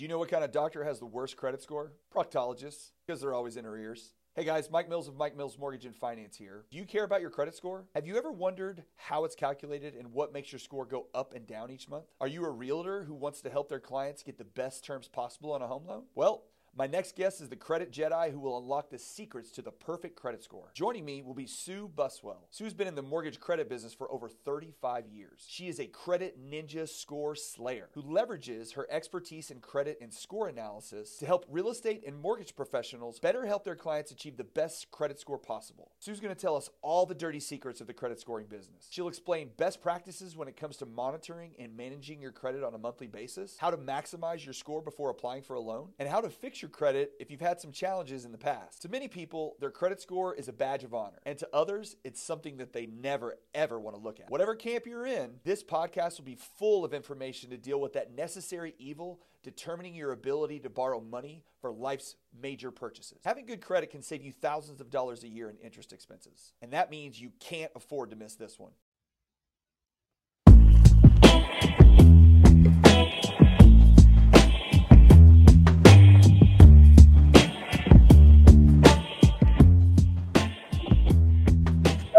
Do you know what kind of doctor has the worst credit score? Proctologists, because they're always in her ears. Hey guys, Mike Mills of Mike Mills Mortgage and Finance here. Do you care about your credit score? Have you ever wondered how it's calculated and what makes your score go up and down each month? Are you a realtor who wants to help their clients get the best terms possible on a home loan? Well, my next guest is the credit Jedi who will unlock the secrets to the perfect credit score. Joining me will be Sue Buswell. Sue's been in the mortgage credit business for over 35 years. She is a credit ninja score slayer who leverages her expertise in credit and score analysis to help real estate and mortgage professionals better help their clients achieve the best credit score possible. Sue's going to tell us all the dirty secrets of the credit scoring business. She'll explain best practices when it comes to monitoring and managing your credit on a monthly basis, how to maximize your score before applying for a loan, and how to fix your credit if you've had some challenges in the past. To many people, their credit score is a badge of honor, and to others, it's something that they never, ever want to look at. Whatever camp you're in, this podcast will be full of information to deal with that necessary evil determining your ability to borrow money for life's major purchases. Having good credit can save you thousands of dollars a year in interest expenses, and that means you can't afford to miss this one.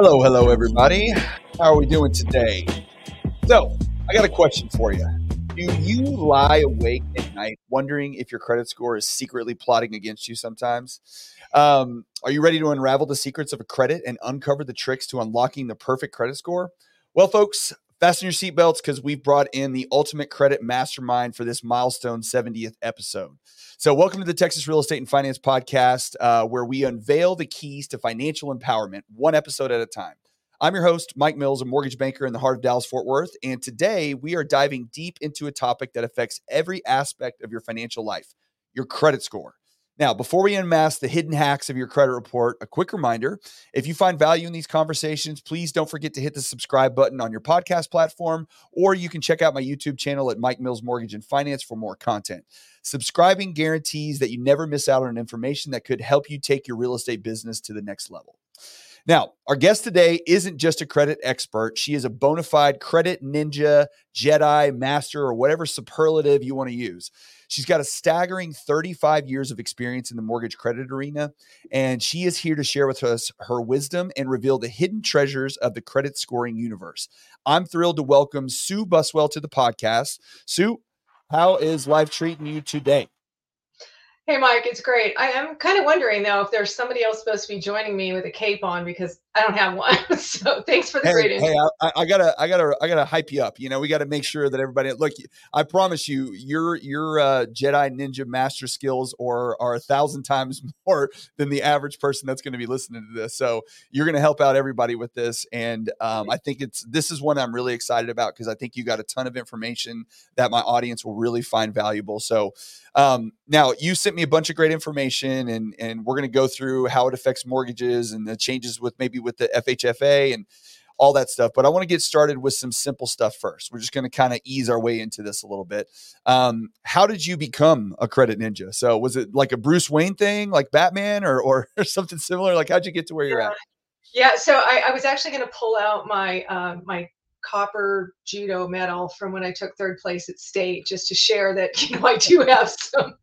Hello, hello, everybody. How are we doing today? So, I got a question for you. Do you lie awake at night wondering if your credit score is secretly plotting against you sometimes? Um, are you ready to unravel the secrets of a credit and uncover the tricks to unlocking the perfect credit score? Well, folks, fasten your seatbelts because we've brought in the ultimate credit mastermind for this milestone 70th episode. So, welcome to the Texas Real Estate and Finance Podcast, uh, where we unveil the keys to financial empowerment one episode at a time. I'm your host, Mike Mills, a mortgage banker in the heart of Dallas Fort Worth. And today we are diving deep into a topic that affects every aspect of your financial life your credit score. Now, before we unmask the hidden hacks of your credit report, a quick reminder if you find value in these conversations, please don't forget to hit the subscribe button on your podcast platform, or you can check out my YouTube channel at Mike Mills Mortgage and Finance for more content. Subscribing guarantees that you never miss out on information that could help you take your real estate business to the next level. Now, our guest today isn't just a credit expert. She is a bona fide credit ninja, Jedi, master, or whatever superlative you want to use. She's got a staggering 35 years of experience in the mortgage credit arena, and she is here to share with us her wisdom and reveal the hidden treasures of the credit scoring universe. I'm thrilled to welcome Sue Buswell to the podcast. Sue, how is life treating you today? Hey, Mike, it's great. I am kind of wondering though if there's somebody else supposed to be joining me with a cape on because I don't have one. so thanks for the hey, great. Hey, I, I, gotta, I gotta, I gotta hype you up. You know, we got to make sure that everybody. Look, I promise you, your your uh, Jedi Ninja Master skills are are a thousand times more than the average person that's going to be listening to this. So you're going to help out everybody with this, and um, I think it's this is one I'm really excited about because I think you got a ton of information that my audience will really find valuable. So um, now you sent me a bunch of great information, and and we're going to go through how it affects mortgages and the changes with maybe with the FHFA and all that stuff. But I want to get started with some simple stuff first. We're just going to kind of ease our way into this a little bit. Um, how did you become a credit ninja? So was it like a Bruce Wayne thing, like Batman, or or, something similar? Like how'd you get to where you're at? Yeah, so I, I was actually going to pull out my uh, my copper judo medal from when I took third place at state, just to share that you know I do have some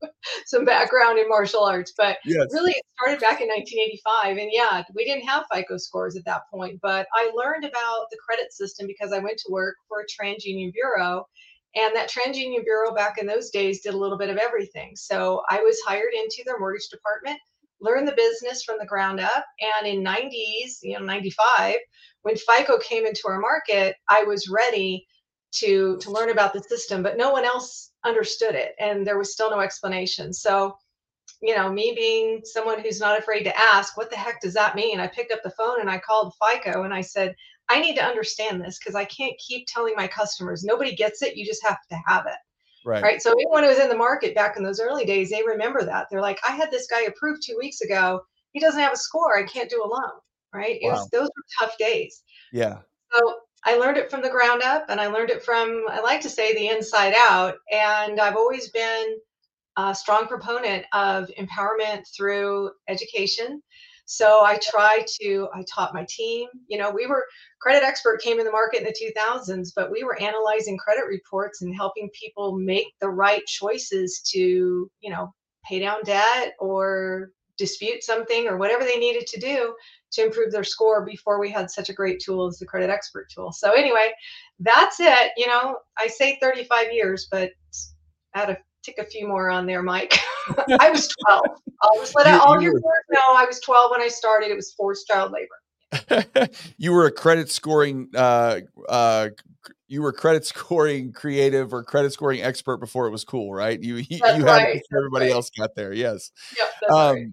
some background in martial arts. But yes. really, it started back in 1985, and yeah, we didn't have FICO scores at that point. But I learned about the credit system because I went to work for a TransUnion bureau. And that TransUnion Bureau back in those days did a little bit of everything. So I was hired into their mortgage department learn the business from the ground up. And in 90s, you know, 95, when FICO came into our market, I was ready to to learn about the system, but no one else understood it, and there was still no explanation. So, you know, me being someone who's not afraid to ask, what the heck does that mean? I picked up the phone and I called FICO and I said, I need to understand this because I can't keep telling my customers nobody gets it. You just have to have it. Right. right. So anyone who was in the market back in those early days, they remember that. They're like, I had this guy approved two weeks ago. He doesn't have a score. I can't do a loan. Right. Wow. It was those were tough days. Yeah. So I learned it from the ground up and I learned it from, I like to say, the inside out. And I've always been a strong proponent of empowerment through education. So I try to, I taught my team, you know, we were, CreditXpert came in the market in the 2000s, but we were analyzing credit reports and helping people make the right choices to, you know, pay down debt or dispute something or whatever they needed to do to improve their score before we had such a great tool as the CreditXpert tool. So anyway, that's it. You know, I say 35 years, but add a tick a few more on there, Mike. I was 12. I'll just let you, all you your viewers know I was 12 when I started. It was forced child labor. you were a credit scoring uh, uh, you were credit scoring creative or credit scoring expert before it was cool, right? You you, you right. had everybody right. else got there. Yes. Yep, um, right.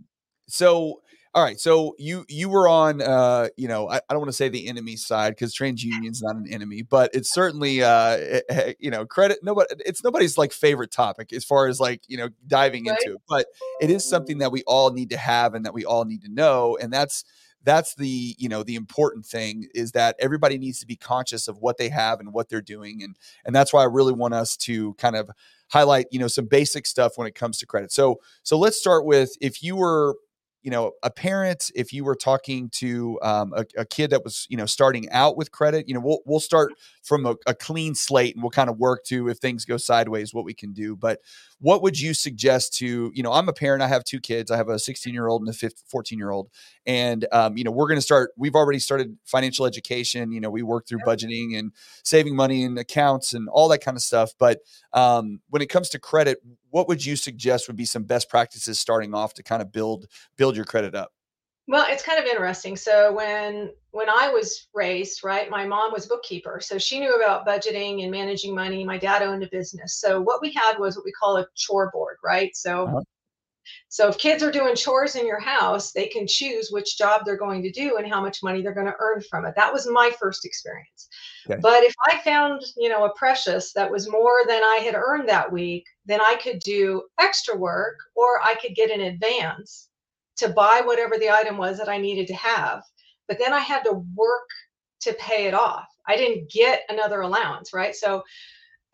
so all right, so you you were on, uh, you know, I, I don't want to say the enemy side because TransUnion's not an enemy, but it's certainly, uh, eh, eh, you know, credit. Nobody, it's nobody's like favorite topic as far as like you know diving right. into, but it is something that we all need to have and that we all need to know, and that's that's the you know the important thing is that everybody needs to be conscious of what they have and what they're doing, and and that's why I really want us to kind of highlight you know some basic stuff when it comes to credit. So so let's start with if you were you know a parent if you were talking to um, a, a, kid that was you know starting out with credit you know we'll, we'll start from a, a, clean slate and we'll kind of work to if things go sideways what we can do. But what would you suggest to you know i'm a parent i have two kids i have a 16 year old and a 14 year old and um, you know we're going to start we've already started financial education you know we work through budgeting and saving money in accounts and all that kind of stuff. But um, when it comes to credit what would you suggest would be some best practices starting off to kind of build build your credit up well, it's kind of interesting. So when when I was raised, right, my mom was bookkeeper, so she knew about budgeting and managing money. My dad owned a business, so what we had was what we call a chore board, right? So uh-huh. So if kids are doing chores in your house, they can choose which job they're going to do and how much money they're going to earn from it. That was my first experience. Okay. But if I found, you know, a precious that was more than I had earned that week, then I could do extra work or I could get an advance to buy whatever the item was that I needed to have. But then I had to work to pay it off. I didn't get another allowance, right? So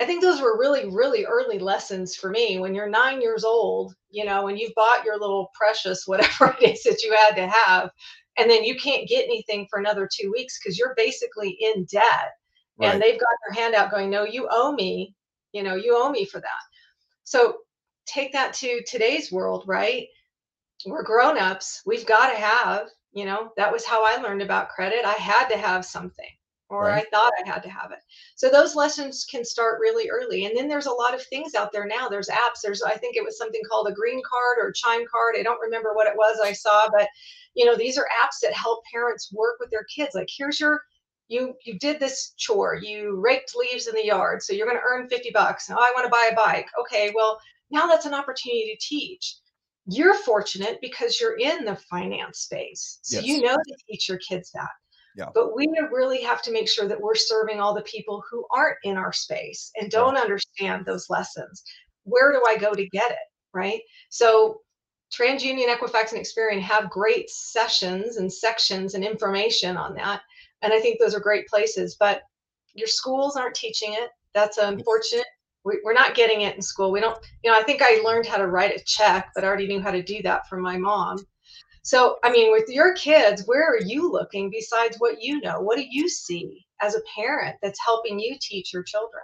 I think those were really, really early lessons for me. When you're nine years old, you know, and you've bought your little precious whatever it is that you had to have, and then you can't get anything for another two weeks because you're basically in debt. Right. And they've got their hand out going, No, you owe me, you know, you owe me for that. So take that to today's world, right? we're grown-ups we've got to have you know that was how i learned about credit i had to have something or right. i thought i had to have it. So those lessons can start really early. And then there's a lot of things out there now. There's apps. There's i think it was something called a green card or chime card. I don't remember what it was i saw but you know these are apps that help parents work with their kids. Like here's your you you did this chore. You raked leaves in the yard so you're going to earn 50 bucks. Oh i want to buy a bike. Okay well now that's an opportunity to teach. You're fortunate because you're in the finance space. So yes. you know to teach your kids that. Yeah. But we really have to make sure that we're serving all the people who aren't in our space and don't yeah. understand those lessons. Where do I go to get it? Right. So TransUnion, Equifax, and Experian have great sessions and sections and information on that. And I think those are great places, but your schools aren't teaching it. That's unfortunate we, are not getting it in school. We don't, you know, I think I learned how to write a check, but I already knew how to do that from my mom. So, I mean, with your kids, where are you looking besides what you know? What do you see as a parent that's helping you teach your children?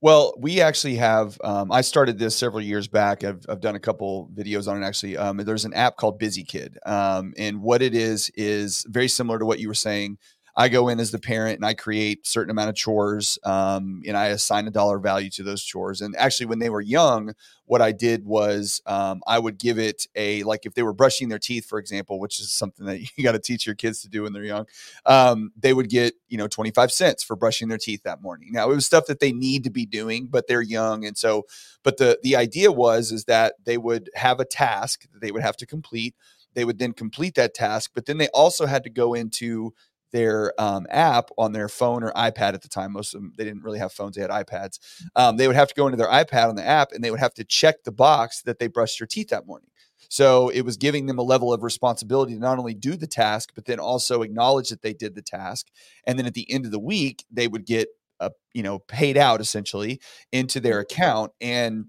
Well, we actually have. Um, I started this several years back. I've, I've done a couple videos on it. Actually, um, there's an app called Busy Kid, um, and what it is is very similar to what you were saying. I go in as the parent and I create certain amount of chores, um, and I assign a dollar value to those chores. And actually, when they were young, what I did was um, I would give it a like if they were brushing their teeth, for example, which is something that you got to teach your kids to do when they're young. Um, they would get you know twenty five cents for brushing their teeth that morning. Now it was stuff that they need to be doing, but they're young, and so. But the the idea was is that they would have a task that they would have to complete. They would then complete that task, but then they also had to go into their um, app on their phone or iPad at the time. Most of them, they didn't really have phones, they had iPads. Um, they would have to go into their iPad on the app and they would have to check the box that they brushed their teeth that morning. So it was giving them a level of responsibility to not only do the task, but then also acknowledge that they did the task. And then at the end of the week, they would get, a, you know, paid out essentially into their account. And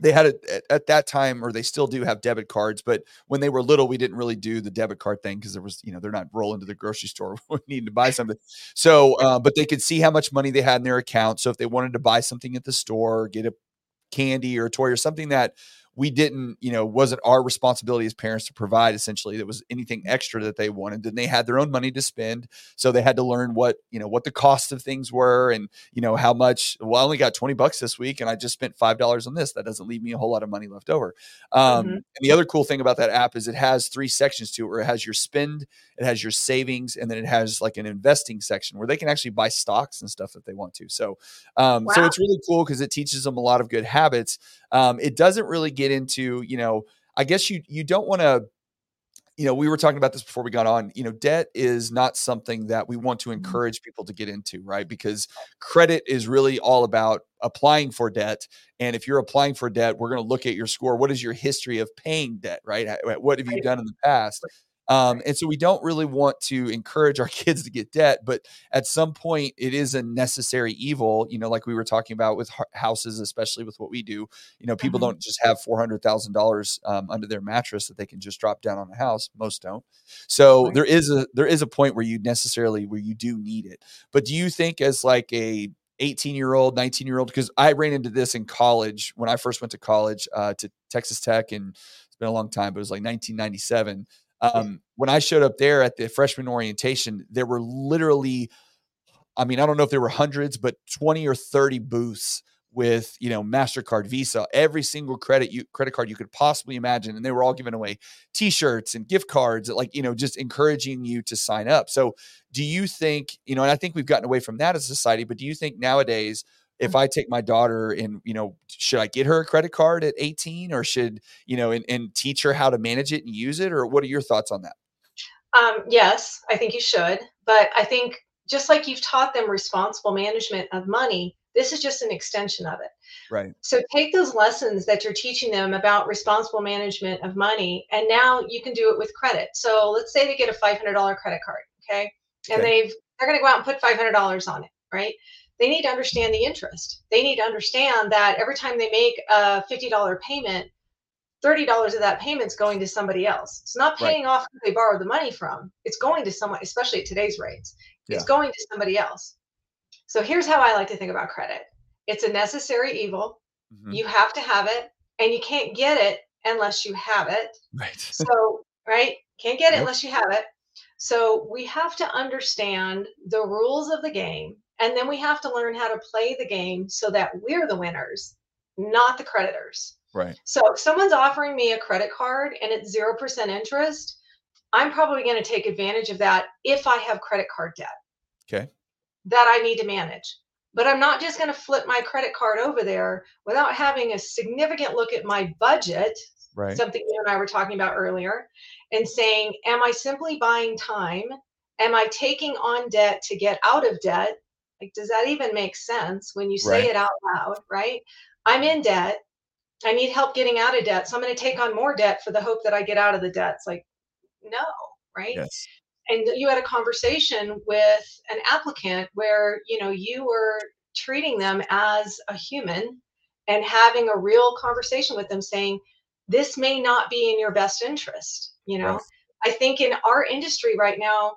they had it at, at, that time, or they still do have debit cards. But when they were little, we didn't really do the debit card thing because there was, you know, they're not rolling to the grocery store needing to buy something. So, uh, but they could see how much money they had in their account. So if they wanted to buy something at the store, get a candy or a toy or something that we didn't, you know, wasn't our responsibility as parents to provide essentially that was anything extra that they wanted. And they had their own money to spend. So they had to learn what, you know, what the cost of things were and, you know, how much, well, I only got 20 bucks this week and I just spent $5 on this. That doesn't leave me a whole lot of money left over. Um, mm-hmm. And the other cool thing about that app is it has three sections to it where it has your spend, it has your savings, and then it has like an investing section where they can actually buy stocks and stuff if they want to. So, um, wow. so it's really cool because it teaches them a lot of good habits. Um, it doesn't really get into, you know, I guess you you don't want to you know, we were talking about this before we got on. You know, debt is not something that we want to mm-hmm. encourage people to get into, right? Because credit is really all about applying for debt. And if you're applying for debt, we're going to look at your score. What is your history of paying debt, right? What have you done in the past? Um, and so we don't really want to encourage our kids to get debt, but at some point it is a necessary evil, you know, like we were talking about with houses, especially with what we do, you know, people mm-hmm. don't just have $400,000 um, under their mattress that they can just drop down on a house. Most don't. So there is a, there is a point where you necessarily, where you do need it. But do you think as like a, 18 year old, 19 year old, because I ran into this in college when I first went to college uh, to Texas Tech, and it's been a long time, but it was like 1997. Um, when I showed up there at the freshman orientation, there were literally, I mean, I don't know if there were hundreds, but 20 or 30 booths with you know mastercard visa every single credit you credit card you could possibly imagine and they were all giving away t-shirts and gift cards like you know just encouraging you to sign up. So do you think you know and i think we've gotten away from that as a society but do you think nowadays if I take my daughter and, you know, should I get her a credit card at 18 or should, you know, and, and teach her how to manage it and use it? Or what are your thoughts on that? Um, yes, I think you should. But I think just like you've taught them responsible management of money, this is just an extension of it. Right. So take those lessons that you're teaching them about responsible management of money, and now you can do it with credit. So let's say they get a $500 credit card, okay, and okay. they've they're going to go out and put $500 on it, right? They need to understand the interest. They need to understand that every time they make a $50 payment, $30 of that payment's going to somebody else. It's not paying right. off who they borrowed the money from. It's going to someone, especially at today's rates. It's going to somebody else. So here's how I like to think about credit. It's a necessary evil. Mm-hmm. You have to have it and you can't get it unless you have it. Right. so, right? Can't get it yep. unless you have it. So we have to understand the rules of the game and then we have to learn how to play the game so that we're the winners, not the creditors. Right. So if someone's offering me a credit card and it's 0% interest, I'm probably going to take advantage of that if I have credit card debt. Okay. That I need to manage. But I'm not just going to flip my credit card over there without having a significant look at my budget, right. something you and I were talking about earlier, and saying, Am I simply buying time? Am I taking on debt to get out of debt? Like, does that even make sense when you say right. it out loud, right? I'm in debt. I need help getting out of debt. So I'm going to take on more debt for the hope that I get out of the debt. It's like, no, right? Yes. And you had a conversation with an applicant where, you know, you were treating them as a human and having a real conversation with them saying, this may not be in your best interest. You know. I think in our industry right now,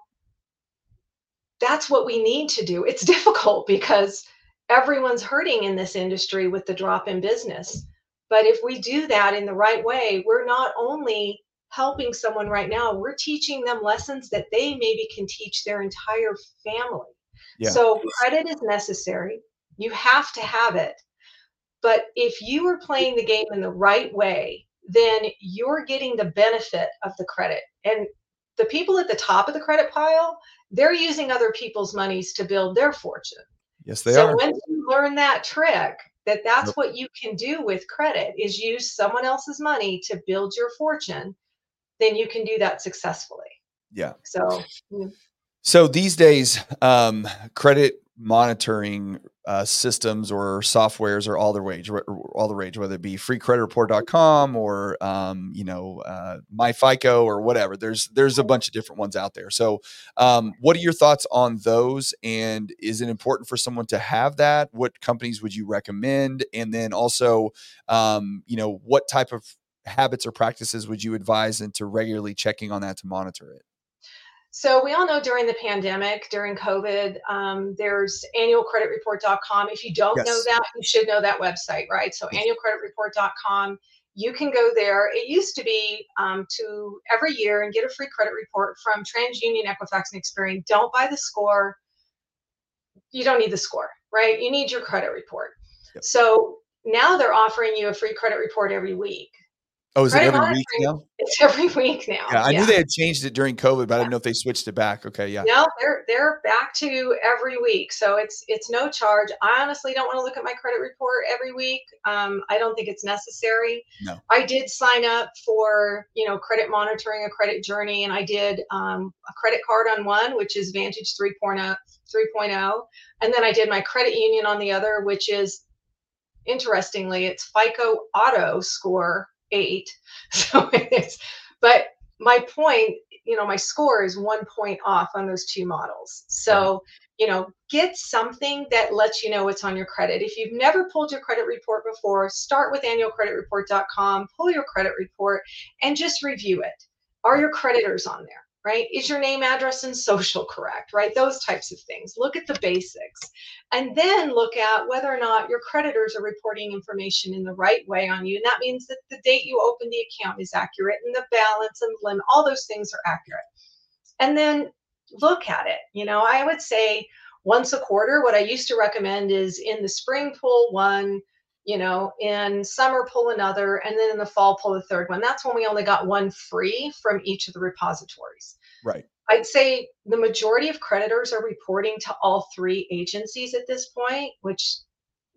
that's what we need to do. It's difficult because everyone's hurting in this industry with the drop in business. But if we do that in the right way, we're not only helping someone right now, we're teaching them lessons that they maybe can teach their entire family. Yeah. So credit is necessary. You have to have it. But if you are playing the game in the right way, then you're getting the benefit of the credit. And the people at the top of the credit pile, they're using other people's monies to build their fortune. Yes, they so are. So once you learn that trick, that that's yep. what you can do with credit is use someone else's money to build your fortune, then you can do that successfully. Yeah. So. Mm. So these days, um, credit monitoring uh, systems or softwares are all the rage, all the rage, whether it be freecreditreport.com or um, you know uh, MyFICO or whatever. There's there's a bunch of different ones out there. So, um, what are your thoughts on those? And is it important for someone to have that? What companies would you recommend? And then also, um, you know, what type of habits or practices would you advise into regularly checking on that to monitor it? So we all know during the pandemic, during COVID, um, there's annualcreditreport.com. If you don't yes. know that, you should know that website, right? So annualcreditreport.com. You can go there. It used to be um, to every year and get a free credit report from TransUnion, Equifax, and Experian. Don't buy the score. You don't need the score, right? You need your credit report. Yep. So now they're offering you a free credit report every week. Oh, is it every week now? It's every week now. Yeah, I yeah. knew they had changed it during COVID, but yeah. I didn't know if they switched it back. Okay, yeah. No, they're they're back to every week, so it's it's no charge. I honestly don't want to look at my credit report every week. Um, I don't think it's necessary. No. I did sign up for you know credit monitoring, a credit journey, and I did um, a credit card on one, which is Vantage 3.0, 3.0, and then I did my credit union on the other, which is interestingly, it's FICO Auto Score eight. So it's, but my point, you know, my score is one point off on those two models. So, you know, get something that lets you know what's on your credit. If you've never pulled your credit report before, start with annualcreditreport.com, pull your credit report, and just review it. Are your creditors on there? Right? Is your name, address, and social correct, right? Those types of things. Look at the basics. And then look at whether or not your creditors are reporting information in the right way on you. And that means that the date you open the account is accurate and the balance and limit, all those things are accurate. And then look at it. You know, I would say once a quarter, what I used to recommend is in the spring pull one, you know, in summer pull another, and then in the fall pull a third one. That's when we only got one free from each of the repositories. Right. I'd say the majority of creditors are reporting to all three agencies at this point, which,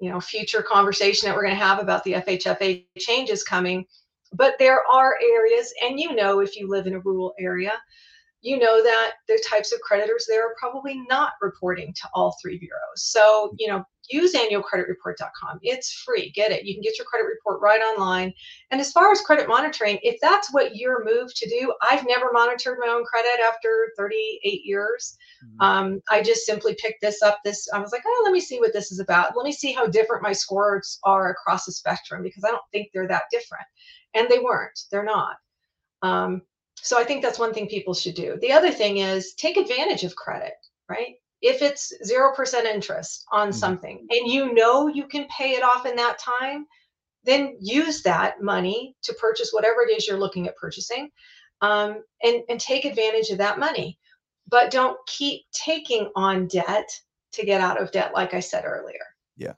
you know, future conversation that we're going to have about the FHFA changes coming. But there are areas, and you know, if you live in a rural area, you know that the types of creditors there are probably not reporting to all three bureaus. So, you know, use annualcreditreport.com. It's free. Get it. You can get your credit report right online. And as far as credit monitoring, if that's what you're moved to do, I've never monitored my own credit after 38 years. Mm-hmm. Um, I just simply picked this up. This I was like, oh, let me see what this is about. Let me see how different my scores are across the spectrum because I don't think they're that different. And they weren't. They're not. Um, so I think that's one thing people should do. The other thing is take advantage of credit, right? If it's 0% interest on mm-hmm. something and you know you can pay it off in that time, then use that money to purchase whatever it is you're looking at purchasing um, and, and take advantage of that money. But don't keep taking on debt to get out of debt, like I said earlier. Yeah.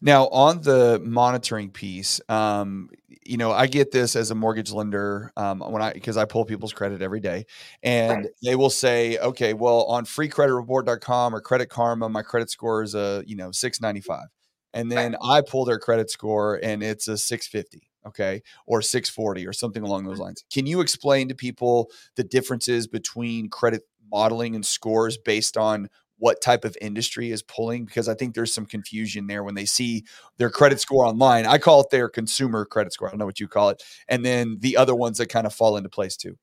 Now, on the monitoring piece, um, you know, I get this as a mortgage lender um, when I because I pull people's credit every day, and right. they will say, okay, well, on freecreditreport.com or Credit Karma, my credit score is a you know six ninety five, and then right. I pull their credit score and it's a six fifty okay or 640 or something along those mm-hmm. lines can you explain to people the differences between credit modeling and scores based on what type of industry is pulling because I think there's some confusion there when they see their credit score online. I call it their consumer credit score. I don't know what you call it. And then the other ones that kind of fall into place too.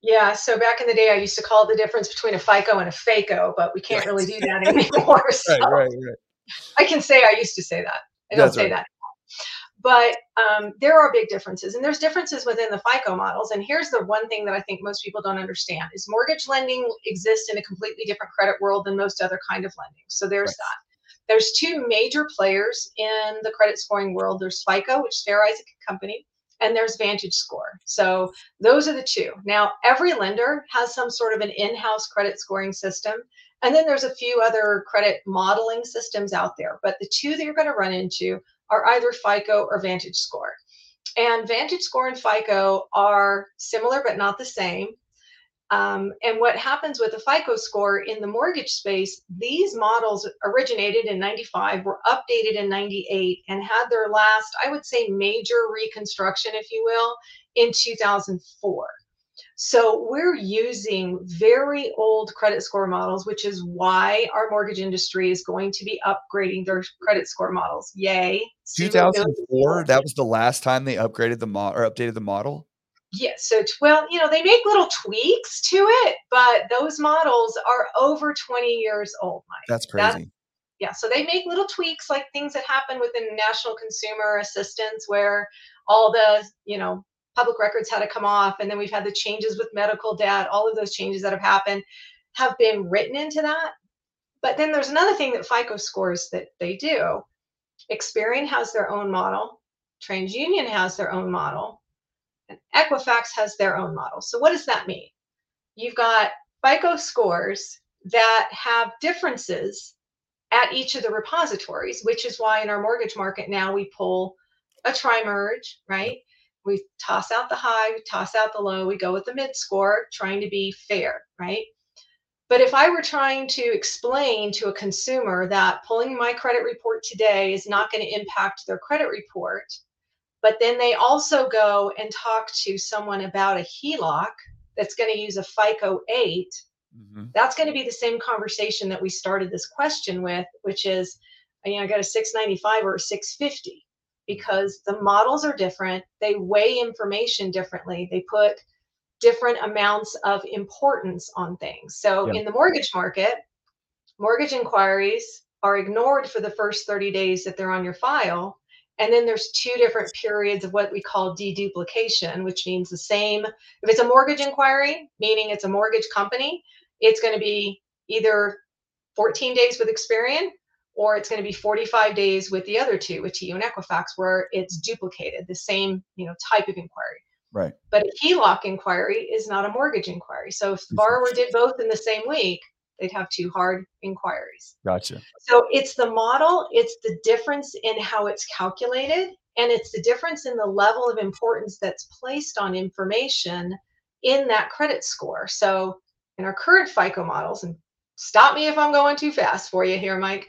Yeah, so back in the day, I used to call the difference between a FICO and a FACO, but we can't right. really do that anymore. So right, right, right. I can say I used to say that. I don't That's say right. that but um, there are big differences and there's differences within the fico models and here's the one thing that i think most people don't understand is mortgage lending exists in a completely different credit world than most other kind of lending so there's right. that there's two major players in the credit scoring world there's fico which is fair isaac company and there's vantage score so those are the two now every lender has some sort of an in-house credit scoring system and then there's a few other credit modeling systems out there but the two that you're going to run into are either FICO or Vantage Score. And Vantage Score and FICO are similar but not the same. Um, and what happens with the FICO score in the mortgage space, these models originated in 95, were updated in 98, and had their last, I would say, major reconstruction, if you will, in 2004. So we're using very old credit score models, which is why our mortgage industry is going to be upgrading their credit score models. Yay. 2004, that was the last time they upgraded the model or updated the model? Yes. So, well, you know, they make little tweaks to it, but those models are over 20 years old, Mike. That's crazy. That's, yeah. So they make little tweaks like things that happen within National Consumer Assistance where all the, you know, public records had to come off. And then we've had the changes with medical debt, all of those changes that have happened have been written into that. But then there's another thing that FICO scores that they do. Experian has their own model, TransUnion has their own model, and Equifax has their own model. So what does that mean? You've got FICO scores that have differences at each of the repositories, which is why in our mortgage market now we pull a tri-merge, right? We toss out the high, we toss out the low, we go with the mid score, trying to be fair, right? But if I were trying to explain to a consumer that pulling my credit report today is not going to impact their credit report, but then they also go and talk to someone about a HELOC that's going to use a FICO 8, mm-hmm. that's going to be the same conversation that we started this question with, which is, you know, I got a 695 or a 650 because the models are different. They weigh information differently. They put different amounts of importance on things. So in the mortgage market, mortgage inquiries are ignored for the first 30 days that they're on your file. And then there's two different periods of what we call deduplication, which means the same. If it's a mortgage inquiry, meaning it's a mortgage company, it's going to be either 14 days with Experian or it's going to be 45 days with the other two, with TU and Equifax, where it's duplicated, the same you know type of inquiry. Right. But a HELOC inquiry is not a mortgage inquiry. So if the borrower did both in the same week, they'd have two hard inquiries. Gotcha. So it's the model, it's the difference in how it's calculated, and it's the difference in the level of importance that's placed on information in that credit score. So in our current FICO models, and stop me if I'm going too fast for you here, Mike.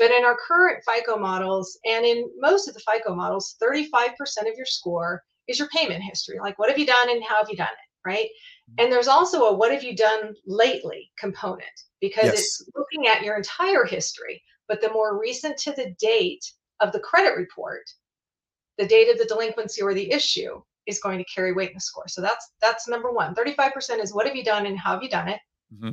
But in our current FICO models, and in most of the FICO models, 35% of your score is your payment history. Like, what have you done and how have you done it? Right. Mm-hmm. And there's also a what have you done lately component because yes. it's looking at your entire history, but the more recent to the date of the credit report, the date of the delinquency or the issue is going to carry weight in the score. So that's that's number one. 35% is what have you done and how have you done it. Mm-hmm.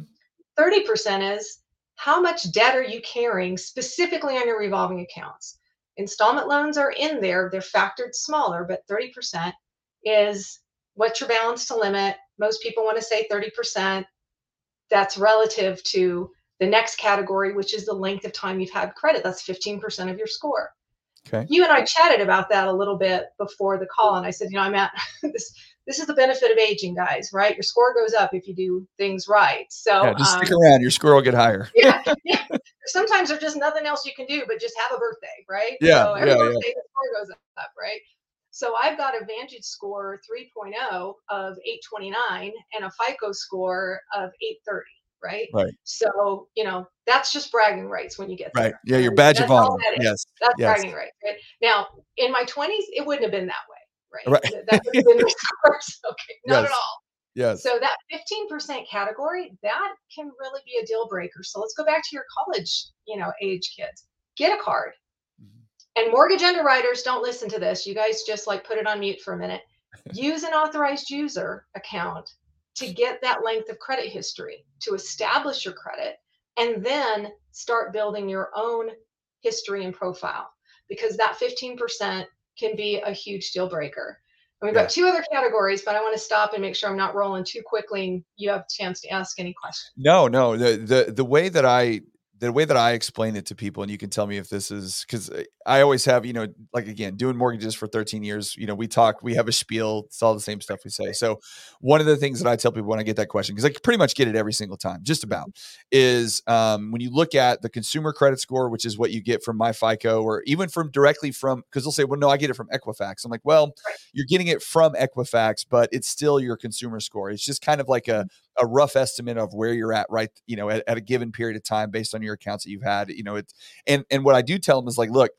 30% is how much debt are you carrying specifically on your revolving accounts? Installment loans are in there, they're factored smaller, but 30% is what's your balance to limit. Most people want to say 30%. That's relative to the next category, which is the length of time you've had credit. That's 15% of your score. Okay. You and I chatted about that a little bit before the call, and I said, you know, I'm at this this is the benefit of aging, guys, right? Your score goes up if you do things right. So yeah, just um, stick around, your score will get higher. yeah, yeah. Sometimes there's just nothing else you can do but just have a birthday, right? Yeah. So every yeah, birthday yeah. the score goes up, right? So I've got a Vantage score 3.0 of 829 and a FICO score of 830 right? Right. So, you know, that's just bragging rights when you get right. there. Yeah, your badge that's of honor. Yes. That's yes. bragging rights. Right? Now, in my 20s, it wouldn't have been that way right? right. That would have been the source. Okay, not yes. at all. Yes. So that 15% category, that can really be a deal breaker. So let's go back to your college, you know, age kids. Get a card. Mm-hmm. And mortgage underwriters don't listen to this. You guys just like put it on mute for a minute. Use an authorized user account to get that length of credit history, to establish your credit, and then start building your own history and profile because that 15% can be a huge deal breaker. And we've yeah. got two other categories, but I want to stop and make sure I'm not rolling too quickly and you have a chance to ask any questions. No, no. The the the way that I the way that I explain it to people, and you can tell me if this is because I always have, you know, like again, doing mortgages for 13 years, you know, we talk, we have a spiel, it's all the same stuff we say. So, one of the things that I tell people when I get that question, because I pretty much get it every single time, just about, is um, when you look at the consumer credit score, which is what you get from my FICO or even from directly from, because they'll say, well, no, I get it from Equifax. I'm like, well, you're getting it from Equifax, but it's still your consumer score. It's just kind of like a, a rough estimate of where you're at, right? You know, at, at a given period of time based on your accounts that you've had. You know, it's and and what I do tell them is like, look,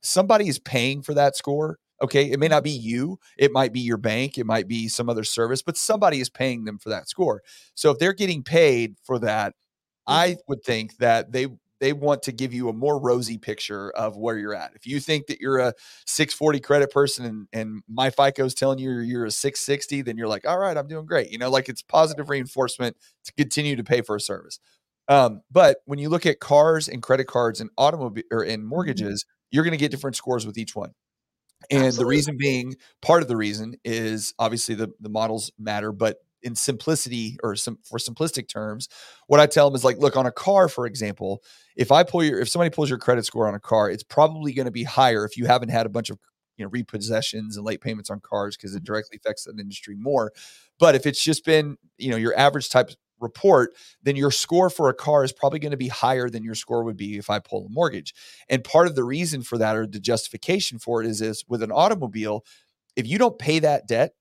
somebody is paying for that score. Okay. It may not be you, it might be your bank, it might be some other service, but somebody is paying them for that score. So if they're getting paid for that, I Mm-hmm. would think that they they want to give you a more rosy picture of where you're at. If you think that you're a 640 credit person and, and my FICO is telling you you're a 660, then you're like, all right, I'm doing great. You know, like it's positive reinforcement to continue to pay for a service. Um, but when you look at cars and credit cards and automobile or in mortgages, you're going to get different scores with each one. And Absolutely. the reason being, part of the reason is obviously the the models matter, but in simplicity or some for simplistic terms, what I tell them is like, look, on a car, for example, if I pull your if somebody pulls your credit score on a car, it's probably going to be higher if you haven't had a bunch of you know repossessions and late payments on cars because it mm-hmm. directly affects that industry more. But if it's just been you know your average type report, then your score for a car is probably going to be higher than your score would be if I pull a mortgage. And part of the reason for that or the justification for it is is with an automobile, if you don't pay that debt,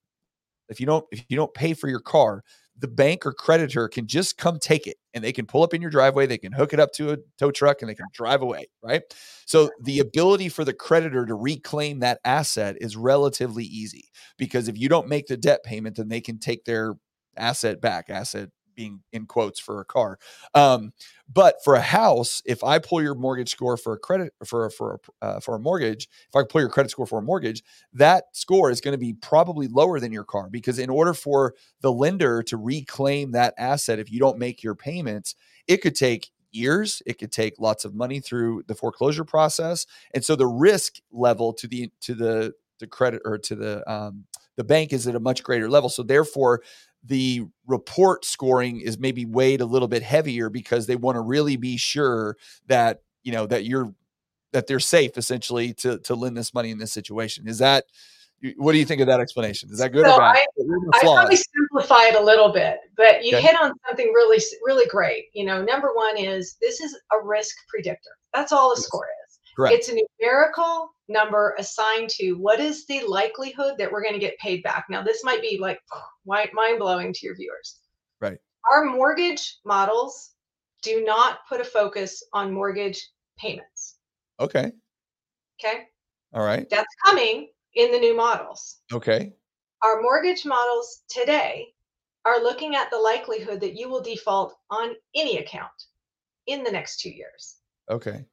if you don't if you don't pay for your car, the bank or creditor can just come take it and they can pull up in your driveway, they can hook it up to a tow truck and they can drive away, right? So the ability for the creditor to reclaim that asset is relatively easy because if you don't make the debt payment, then they can take their asset back, asset being in quotes for a car. Um, but for a house, if I pull your mortgage score for a credit for a, for a, uh, for a mortgage, if I pull your credit score for a mortgage, that score is going to be probably lower than your car because in order for the lender to reclaim that asset, if you don't make your payments, it could take years it could take lots of money through the foreclosure process and so the risk level to the to the the credit or to the um, the bank is at a much greater level so therefore the report scoring is maybe weighed a little bit heavier because they want to really be sure that you know that you're that they're safe essentially to to lend this money in this situation is that what do you think of that explanation is that good So or bad I, I probably simplify it a little bit, but you Okay. hit on something really, really great. You know, number one is this is a risk predictor. That's all a Yes. score is. correct It's a numerical number assigned to what is the likelihood that we're going to get paid back. Now, this might be like mind blowing to your viewers. Right. Our mortgage models do not put a focus on mortgage payments. okay Okay. all right That's coming in the new models. okay Our mortgage models today are looking at the likelihood that you will default on any account in the next two years. okay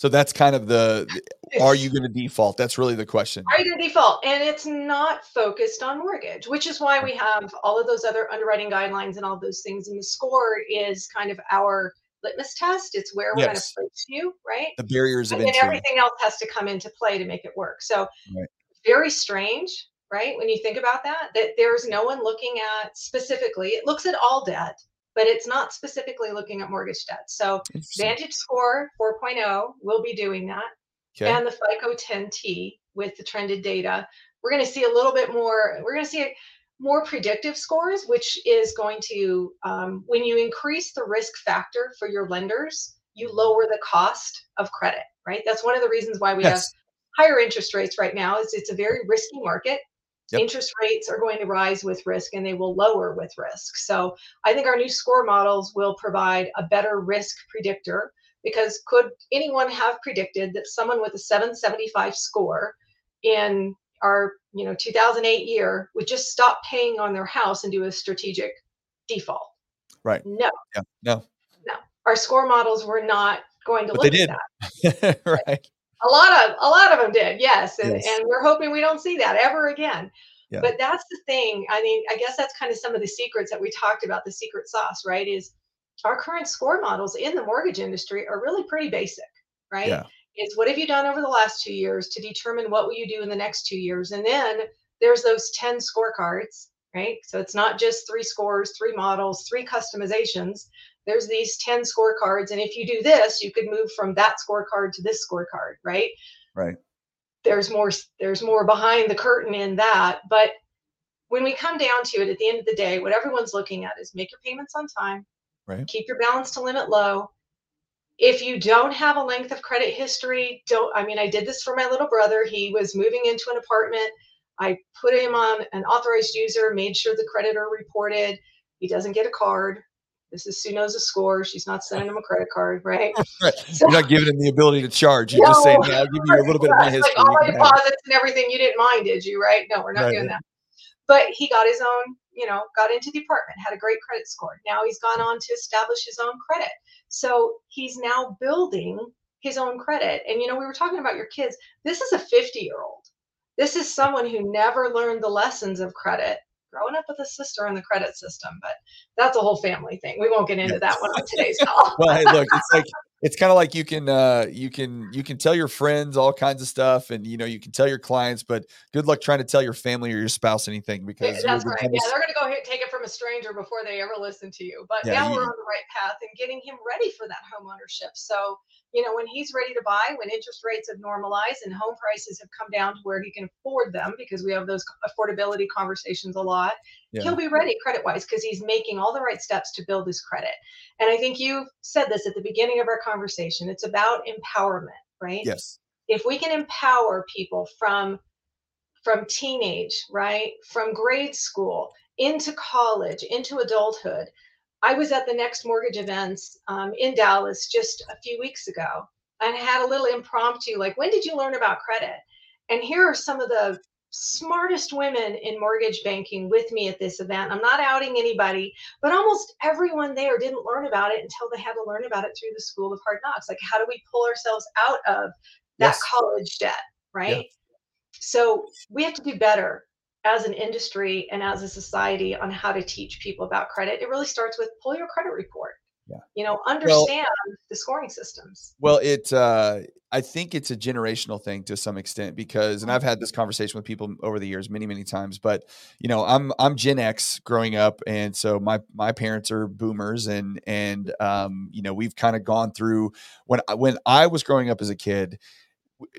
so that's kind of the are you going to default that's really the question Are you going to default? And it's not focused on mortgage, which is why we have all of those other underwriting guidelines and all those things. And the score is kind of our litmus test. It's where we're Yes. going to place you, right? the barriers of And entry everything else has to come into play to make it work. So Right. very strange, right? When you think about that, that there's no one looking at specifically, it looks at all debt, but it's not specifically looking at mortgage debt. So Vantage Score 4.0 will be doing that okay and the FICO 10T with the trended data. We're going to see a little bit more, we're going to see more predictive scores, which is going to, um, when you increase the risk factor for your lenders, you lower the cost of credit, right? That's one of the reasons why we have higher interest rates right now is it's a very risky market. Yep. Interest rates are going to rise with risk and they will lower with risk. So I think our new score models will provide a better risk predictor because could anyone have predicted that someone with a 775 score in our you know 2008 year would just stop paying on their house and do a strategic default? Right. No, yeah no our score models were not going to But look they at did. that. right A lot of a lot of them did, yes, and Yes. and we're hoping we don't see that ever again. Yeah. But that's the thing. I mean, I guess that's kind of some of the secrets that we talked about. The secret sauce, right? Is our current score models in the mortgage industry are really pretty basic, right? Yeah. It's what have you done over the last two years to determine what will you do in the next two years, and then there's those ten scorecards, right? So it's not just three scores, three models, three customizations. There's these 10 scorecards. And if you do this, you could move from that scorecard to this scorecard, right? Right. There's more there's more behind the curtain in that. But when we come down to it at the end of the day, what everyone's looking at is make your payments on time, Right. keep your balance to limit low. If you don't have a length of credit history, don't I mean I did this for my little brother. He was moving into an apartment. I put him on an authorized user, made sure the creditor reported. He doesn't get a card This is Sue knows a score. She's not sending him a credit card, right? right. So, You're not giving him the ability to charge. You're no, just saying, hey, I'll give you a little bit of my history. Like all my deposits and everything you didn't mind, did you? Right? No, we're not right. doing that. But he got his own, you know, got into the apartment, had a great credit score. Now he's gone on to establish his own credit. So he's now building his own credit. And you know, we were talking about your kids. This is a 50 year old. This is someone who never learned the lessons of credit growing up with a sister in the credit system, but that's a whole family thing. We won't get into that one on today's call. well, hey, look, it's like it's kind of like you can uh you can you can tell your friends all kinds of stuff and you know you can tell your clients but good luck trying to tell your family or your spouse anything because that's right yeah they're going to go ahead, take it from a stranger before they ever listen to you but yeah, now we're on the right path and getting him ready for that home ownership so you know, when he's ready to buy, when interest rates have normalized and home prices have come down to where he can afford them, because we have those affordability conversations a lot, yeah. he'll be ready credit wise because he's making all the right steps to build his credit. And I think you said this at the beginning of our conversation. It's about empowerment, right? Yes. If we can empower people from from teenage, right, from grade school into college, into adulthood, I was at the next mortgage events um, in Dallas just a few weeks ago and had a little impromptu, like, when did you learn about credit? And here are some of the smartest women in mortgage banking with me at this event. I'm not outing anybody, but almost everyone there didn't learn about it until they had to learn about it through the School of Hard Knocks. Like, how do we pull ourselves out of that yes. college debt, right? Yeah. So we have to do better as an industry and as a society on how to teach people about credit. It really starts with pull your credit report. Yeah. You know, understand well, the scoring systems. Well, it uh I think it's a generational thing to some extent because and I've had this conversation with people over the years many many times but you know I'm I'm Gen X growing up and so my my parents are boomers and and um you know we've kind of gone through when when I was growing up as a kid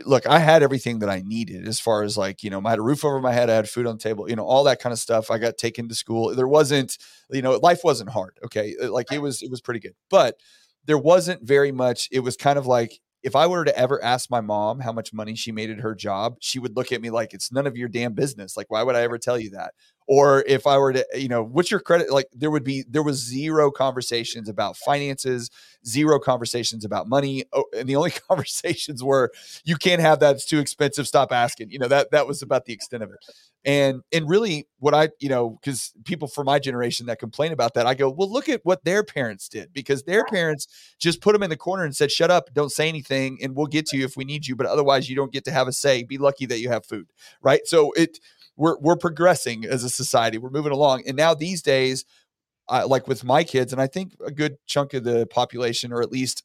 look, I had everything that I needed as far as like, you know, I had a roof over my head, I had food on the table, you know, all that kind of stuff. I got taken to school. There wasn't, you know, life wasn't hard. Okay. Uh, like it was, it was pretty good, but there wasn't very much. It was kind of like, if I were to ever ask my mom how much money she made at her job, she would look at me like it's none of your damn business. Like, why would I ever tell you that? Or if I were to, you know, what's your credit? Like, there would be, there was zero conversations about finances, zero conversations about money. And the only conversations were, you can't have that. It's too expensive. Stop asking. You know, that, that was about the extent of it. And, and really what I, you know, because people from my generation that complain about that, I go, well, look at what their parents did because their parents just put them in the corner and said, shut up, don't say anything, and we'll get to you if we need you. But otherwise, you don't get to have a say. Be lucky that you have food. Right. So it, we're, we're progressing as a society. We're moving along. And now these days, uh, like with my kids, and I think a good chunk of the population, or at least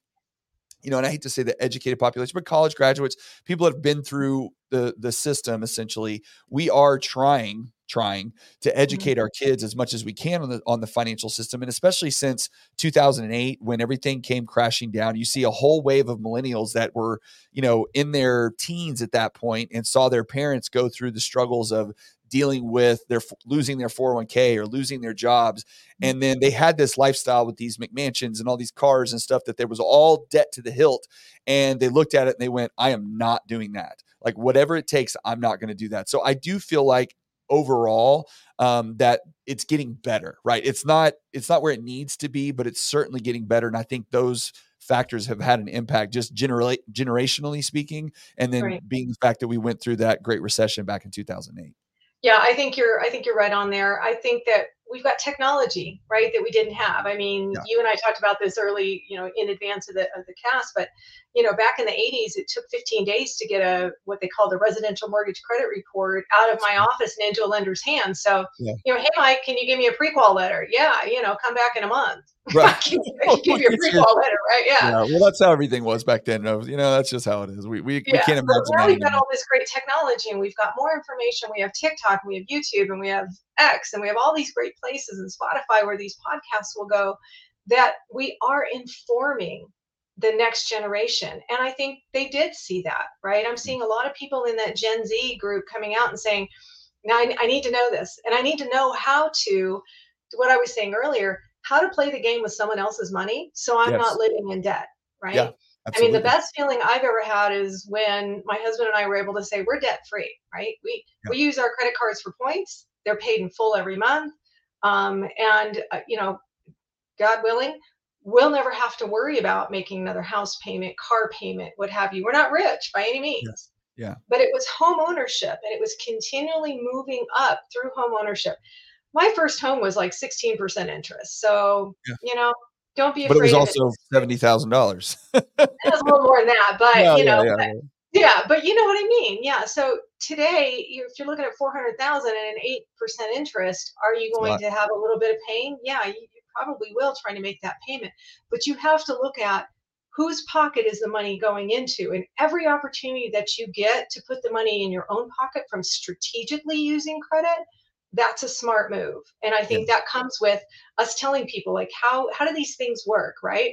you know, and I hate to say the educated population, but college graduates, people that have been through the the system essentially, we are trying trying to mm-hmm. educate our kids as much as we can on the on the financial system and especially since 2008 when everything came crashing down you see a whole wave of millennials that were you know in their teens at that point and saw their parents go through the struggles of dealing with their losing their 401k or losing their jobs mm. and then they had this lifestyle with these mcmansions and all these cars and stuff that there was all debt to the hilt and they looked at it and they went i am not doing that like whatever it takes i'm not going to do that so i do feel like overall um, that it's getting better right it's not it's not where it needs to be but it's certainly getting better and i think those factors have had an impact just generally generationally speaking and then right. being the fact that we went through that great recession back in 2008 yeah, I think you're I think you're right on there. I think that we've got technology, right, that we didn't have. I mean, yeah. you and I talked about this early, you know, in advance of the of the cast, but you know, back in the 80s, it took 15 days to get a what they called a residential mortgage credit report out of my office and into a lender's hands. So, yeah. you know, hey Mike, can you give me a pre-qual letter? Yeah, you know, come back in a month. Right. give, oh, give you a pre-qual letter, right? Yeah. yeah. Well, that's how everything was back then. You know, that's just how it is. We we, yeah. we can't imagine. Now we've got all this great technology, and we've got more information. We have TikTok, and we have YouTube, and we have X, and we have all these great places and Spotify where these podcasts will go. That we are informing the next generation. And I think they did see that, right? I'm seeing a lot of people in that Gen Z group coming out and saying, now I, I need to know this. And I need to know how to, what I was saying earlier, how to play the game with someone else's money so I'm yes. not living in debt, right? Yeah, Absolutely. I mean, the best feeling I've ever had is when my husband and I were able to say we're debt free, right? We yeah. we use our credit cards for points. They're paid in full every month, um, and uh, you know God willing, we'll never have to worry about making another house payment, car payment, what have you. We're not rich by any means. Yeah. yeah. But it was home ownership and it was continually moving up through home ownership. My first home was like 16% interest. So, yeah. you know, don't be afraid. But it was also thousand dollars. it was a little more than that, but yeah, you know, yeah, but, yeah, but you know what I mean. Yeah. So today, if you're looking at four hundred thousand and an eight percent interest, are you going to have a little bit of pain? Yeah, you, you probably will trying to make that payment. But you have to look at whose pocket is the money going into, and every opportunity that you get to put the money in your own pocket from strategically using credit that's a smart move. And i think that comes with us telling people like how how do these things work right?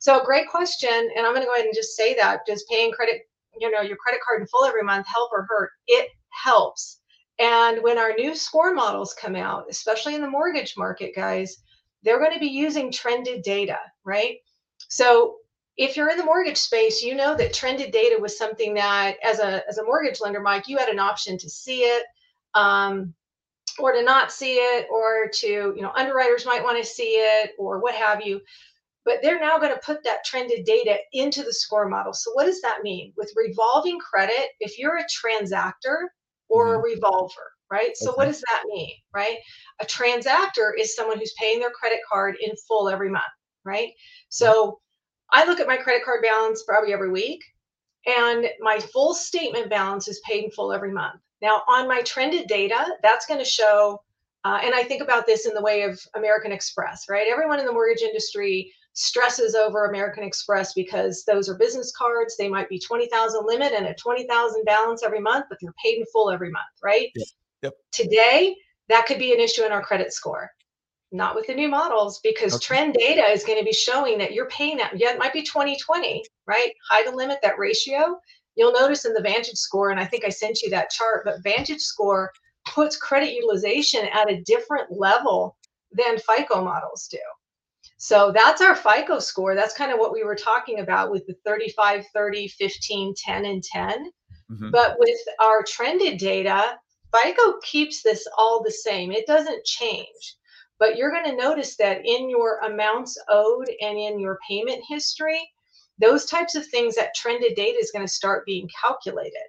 So great question and i'm going to go ahead and just say that does paying credit you know your credit card in full every month help or hurt it helps. And when our new score models come out especially in the mortgage market guys they're going to be using trended data right? So if you're in the mortgage space you know that trended data was something that as a as a mortgage lender mike you had an option to see it um, or to not see it or to you know underwriters might want to see it or what have you but they're now going to put that trended data into the score model so what does that mean with revolving credit if you're a transactor or mm-hmm. a revolver right so okay. what does that mean right a transactor is someone who's paying their credit card in full every month right so i look at my credit card balance probably every week and my full statement balance is paid in full every month now, on my trended data, that's going to show, uh, and I think about this in the way of American Express, right? Everyone in the mortgage industry stresses over American Express because those are business cards. They might be 20,000 limit and a 20,000 balance every month, but they're paid in full every month, right? Yep. yep. Today, that could be an issue in our credit score. Not with the new models because okay. trend data is going to be showing that you're paying that. Yeah, it might be 2020, right? High to limit that ratio You'll notice in the Vantage score, and I think I sent you that chart, but Vantage score puts credit utilization at a different level than FICO models do. So that's our FICO score. That's kind of what we were talking about with the 35, 30, 15, 10, and 10. Mm-hmm. But with our trended data, FICO keeps this all the same. It doesn't change. But you're going to notice that in your amounts owed and in your payment history, those types of things that trended data is going to start being calculated.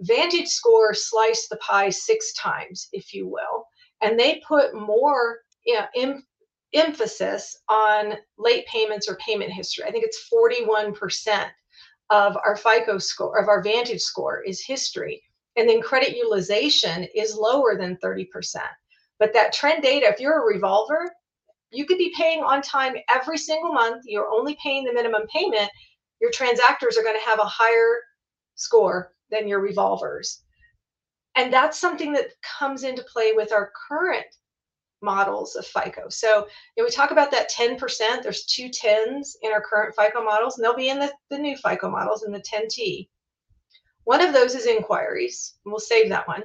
Vantage Score sliced the pie six times, if you will, and they put more you know, em- emphasis on late payments or payment history. I think it's 41% of our FICO score, of our Vantage score, is history. And then credit utilization is lower than 30%. But that trend data, if you're a revolver, you could be paying on time every single month. You're only paying the minimum payment. Your transactors are going to have a higher score than your revolvers. And that's something that comes into play with our current models of FICO. So you know, we talk about that 10%. There's two tens in our current FICO models, and they'll be in the, the new FICO models in the 10T. One of those is inquiries, and we'll save that one.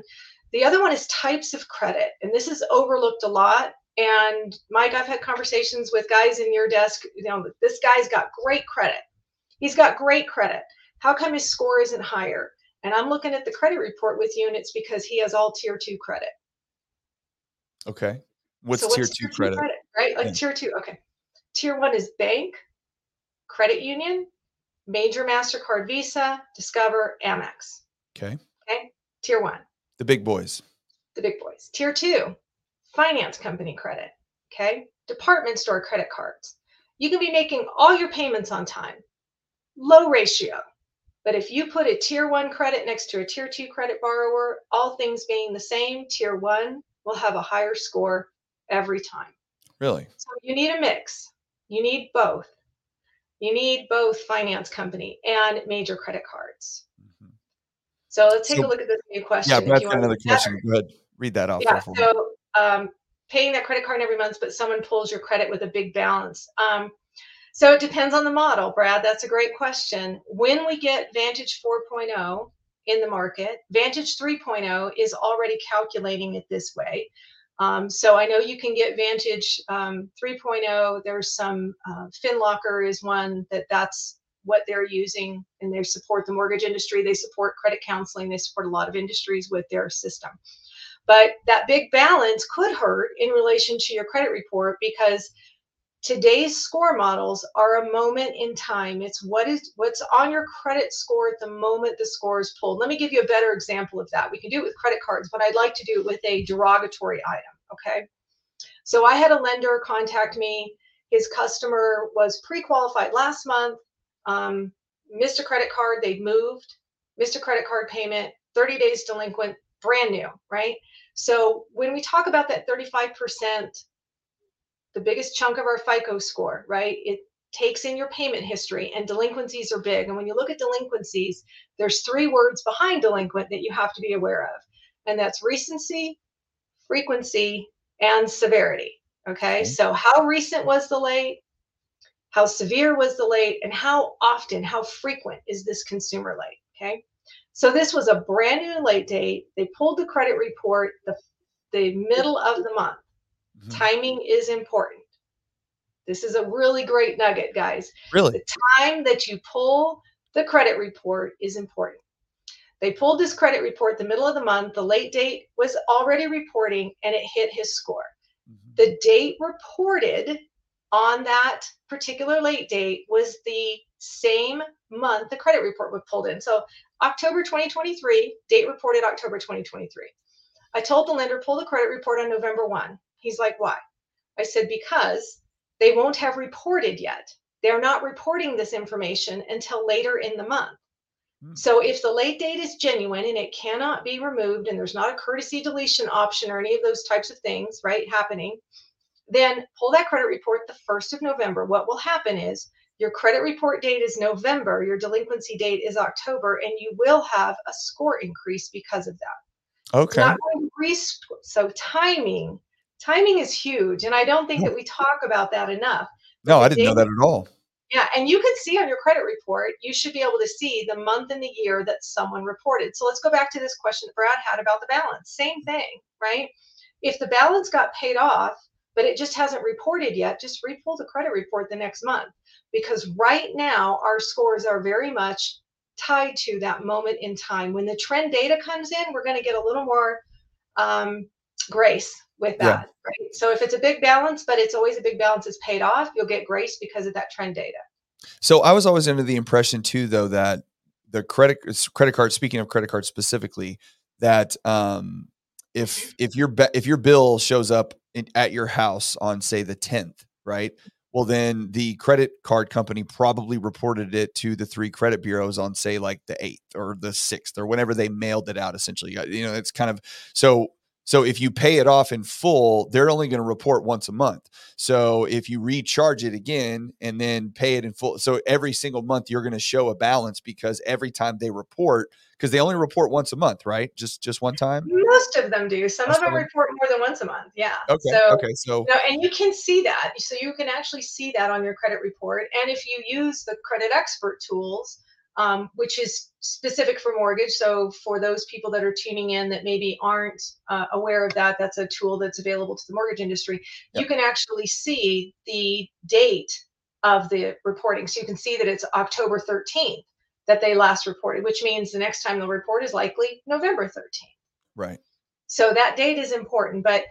The other one is types of credit, and this is overlooked a lot and Mike, I've had conversations with guys in your desk. You know, this guy's got great credit. He's got great credit. How come his score isn't higher? And I'm looking at the credit report with you, and it's because he has all tier two credit. Okay. What's, so what's tier, tier, two, credit? credit? Right? Like yeah. tier two. Okay. Tier one is bank, credit union, major MasterCard Visa, Discover, Amex. Okay. Okay. Tier one. The big boys. The big boys. Tier two, finance company credit, okay? Department store credit cards. You can be making all your payments on time, low ratio. But if you put a tier one credit next to a tier two credit borrower, all things being the same, tier one will have a higher score every time. Really? So you need a mix. You need both. You need both finance company and major credit cards. Mm-hmm. So let's take so, a look at this new question. Yeah, Brad's got another question. Go ahead. Read that off. Yeah, so um, paying that credit card every month, but someone pulls your credit with a big balance. Um, so it depends on the model, Brad. That's a great question. When we get Vantage 4.0 in the market, Vantage 3.0 is already calculating it this way. Um, so I know you can get Vantage um, 3.0. There's some uh, FinLocker is one that that's what they're using, and they support the mortgage industry. They support credit counseling. They support a lot of industries with their system. But that big balance could hurt in relation to your credit report because today's score models are a moment in time. It's what is what's on your credit score at the moment the score is pulled. Let me give you a better example of that. We can do it with credit cards but i'd like to do it with a derogatory item okay? So i had a lender contact me. His customer was pre-qualified last month. Um, missed a credit card they'd moved. Missed a credit card payment 30 days delinquent brand new right? So when we talk about that 35% the biggest chunk of our FICO score, right? It takes in your payment history and delinquencies are big. And when you look at delinquencies, there's three words behind delinquent that you have to be aware of. And that's recency, frequency, and severity. Okay. Mm-hmm. So how recent was the late? How severe was the late? And how often, how frequent is this consumer late? Okay. So this was a brand new late date. They pulled the credit report the, the middle of the month. Mm-hmm. Timing is important. This is a really great nugget, guys. Really? The time that you pull the credit report is important. They pulled this credit report the middle of the month. The late date was already reporting and it hit his score. Mm-hmm. The date reported on that particular late date was the same month the credit report was pulled in. So October 2023, date reported October 2023. I told the lender pull the credit report on November 1. He's like, why? I said, because they won't have reported yet. They're not reporting this information until later in the month. Hmm. So if the late date is genuine and it cannot be removed and there's not a courtesy deletion option or any of those types of things, right, happening, then pull that credit report the 1st of November. What will happen is your credit report date is November, your delinquency date is October, and you will have a score increase because of that. Okay. so timing timing is huge and i don't think that we talk about that enough no i didn't know that at all. Yeah and you can see on your credit report you should be able to see the month and the year that someone reported. So let's go back to this question that brad had about the balance. Same thing right? If the balance got paid off but it just hasn't reported yet just repull the credit report the next month because right now our scores are very much tied to that moment in time. When the trend data comes in we're going to get a little more um, grace with that, yeah. right? So if it's a big balance, but it's always a big balance is paid off, you'll get grace because of that trend data. So I was always under the impression too, though, that the credit credit card. Speaking of credit cards specifically, that um, if if your if your bill shows up in, at your house on say the tenth, right? Well, then the credit card company probably reported it to the three credit bureaus on say like the eighth or the sixth or whenever they mailed it out. Essentially, you know, it's kind of so so if you pay it off in full, they're only going to report once a month. So if you recharge it again and then pay it in full, so every single month you're going to show a balance because every time they report, because they only report once a month, right? Just just one time. Most of them do. Some Most of them report more than once a month. Yeah. Okay. So, okay. So no, and you can see that. So you can actually see that on your credit report. And if you use the CreditXpert tools, um, which is specific for mortgage. So for those people that are tuning in that maybe aren't uh, aware of that, that's a tool that's available to the mortgage industry. Yep. You can actually see the date of the reporting. So you can see that it's October 13th that they last reported, which means the next time they'll report is likely November 13th. Right. So that date is important, but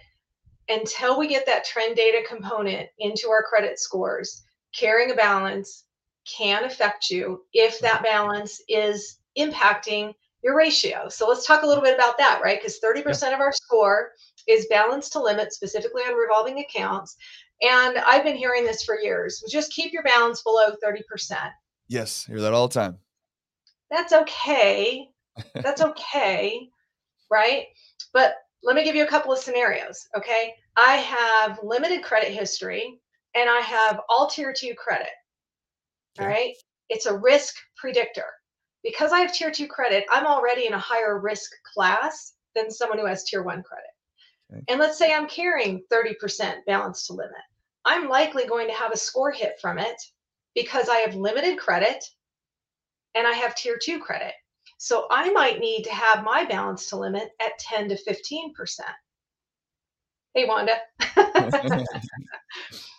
until we get that trend data component into our credit scores, carrying a balance, can affect you if mm-hmm. that balance is impacting your ratio. So let's talk a little bit about that, right? Because 30% of our score is balance to limit, specifically on revolving accounts. And I've been hearing this for years. Just keep your balance below 30%. Yes, hear that all the time. That's okay. That's okay, right? But let me give you a couple of scenarios, okay? I have limited credit history and I have all tier two credit. All right. It's a risk predictor. Because I have tier two credit, I'm already in a higher risk class than someone who has tier one credit. Okay. And let's say I'm carrying 30% balance to limit. I'm likely going to have a score hit from it because I have limited credit and I have tier two credit. So I might need to have my balance to limit at 10 to 15%. Hey, Wanda.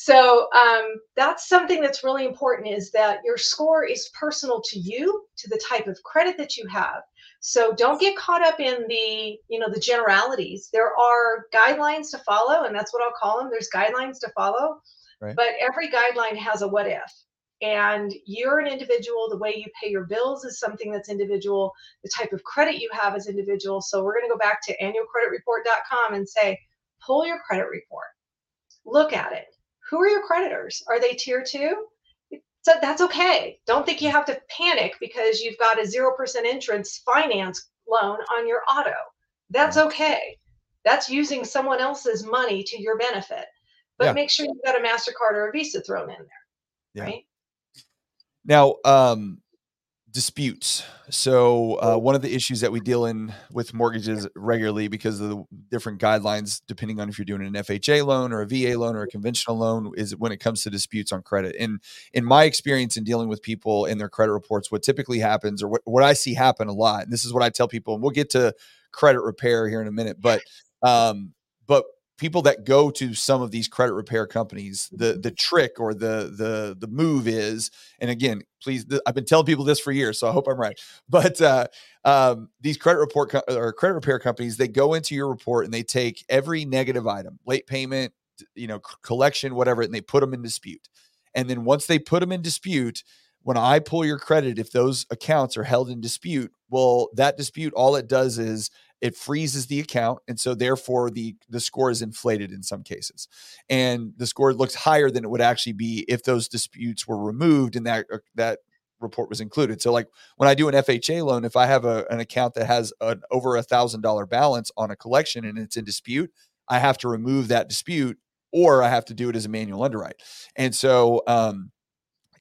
So um, that's something that's really important is that your score is personal to you, to the type of credit that you have. So don't get caught up in the, you know, the generalities. There are guidelines to follow, and that's what I'll call them. There's guidelines to follow. Right. But every guideline has a what if. And you're an individual. The way you pay your bills is something that's individual. The type of credit you have is individual. So we're going to go back to annualcreditreport.com and say, pull your credit report, look at it. Who are your creditors? Are they tier two? So that's okay. Don't think you have to panic because you've got a 0% interest finance loan on your auto. That's okay. That's using someone else's money to your benefit. But Yeah. make sure you've got a MasterCard or a Visa thrown in there. Yeah. Right. Now, um, disputes. So uh, one of the issues that we deal in with mortgages regularly because of the different guidelines, depending on if you're doing an FHA loan or a VA loan or a conventional loan, is when it comes to disputes on credit. And in my experience in dealing with people in their credit reports, what typically happens or what, what I see happen a lot, and this is what I tell people, and we'll get to credit repair here in a minute, but um, but people that go to some of these credit repair companies, the the trick or the the the move is, and again, please, th- I've been telling people this for years, so I hope I'm right. But uh, um, these credit report co- or credit repair companies, they go into your report and they take every negative item, late payment, you know, c- collection, whatever, and they put them in dispute. And then once they put them in dispute, when I pull your credit, if those accounts are held in dispute, well, that dispute, all it does is it freezes the account and so therefore the the score is inflated in some cases. And the score looks higher than it would actually be if those disputes were removed and that uh, that report was included. So like when i do an fha loan if i have a, an account that has an over a thousand dollar balance on a collection and it's in dispute i have to remove that dispute or i have to do it as a manual underwrite. And so um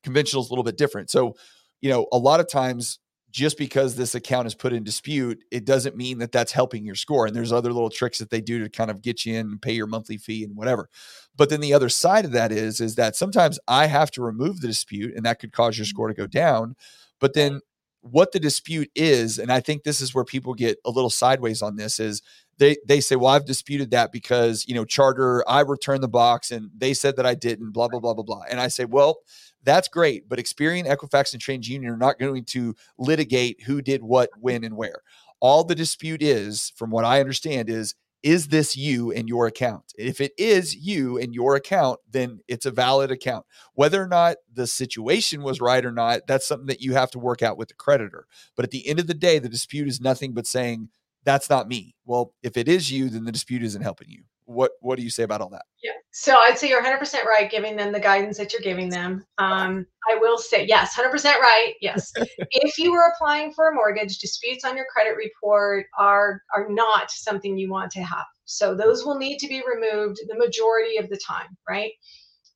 conventional is a little bit different. So you know a lot of times just because this account is put in dispute, it doesn't mean that that's helping your score. And there's other little tricks that they do to kind of get you in and pay your monthly fee and whatever. But then the other side of that is, is that sometimes I have to remove the dispute and that could cause your mm-hmm. score to go down. But then what the dispute is, and I think this is where people get a little sideways on this is they they say, well, I've disputed that because, you know, charter, I returned the box and they said that I didn't, blah, blah, blah, blah, blah. And I say, well, that's great. But Experian, Equifax, and TransUnion are not going to litigate who did what, when, and where. All the dispute is, from what I understand, is is this you and your account? If it is you and your account, then it's a valid account. Whether or not the situation was right or not, that's something that you have to work out with the creditor. But at the end of the day, the dispute is nothing but saying, that's not me. Well, if it is you, then the dispute isn't helping you. What what do you say about all that? Yeah. So I'd say you're 100% right giving them the guidance that you're giving them. Um, I will say, yes, 100% right. Yes. if you were applying for a mortgage, disputes on your credit report are are not something you want to have. So those will need to be removed the majority of the time, right?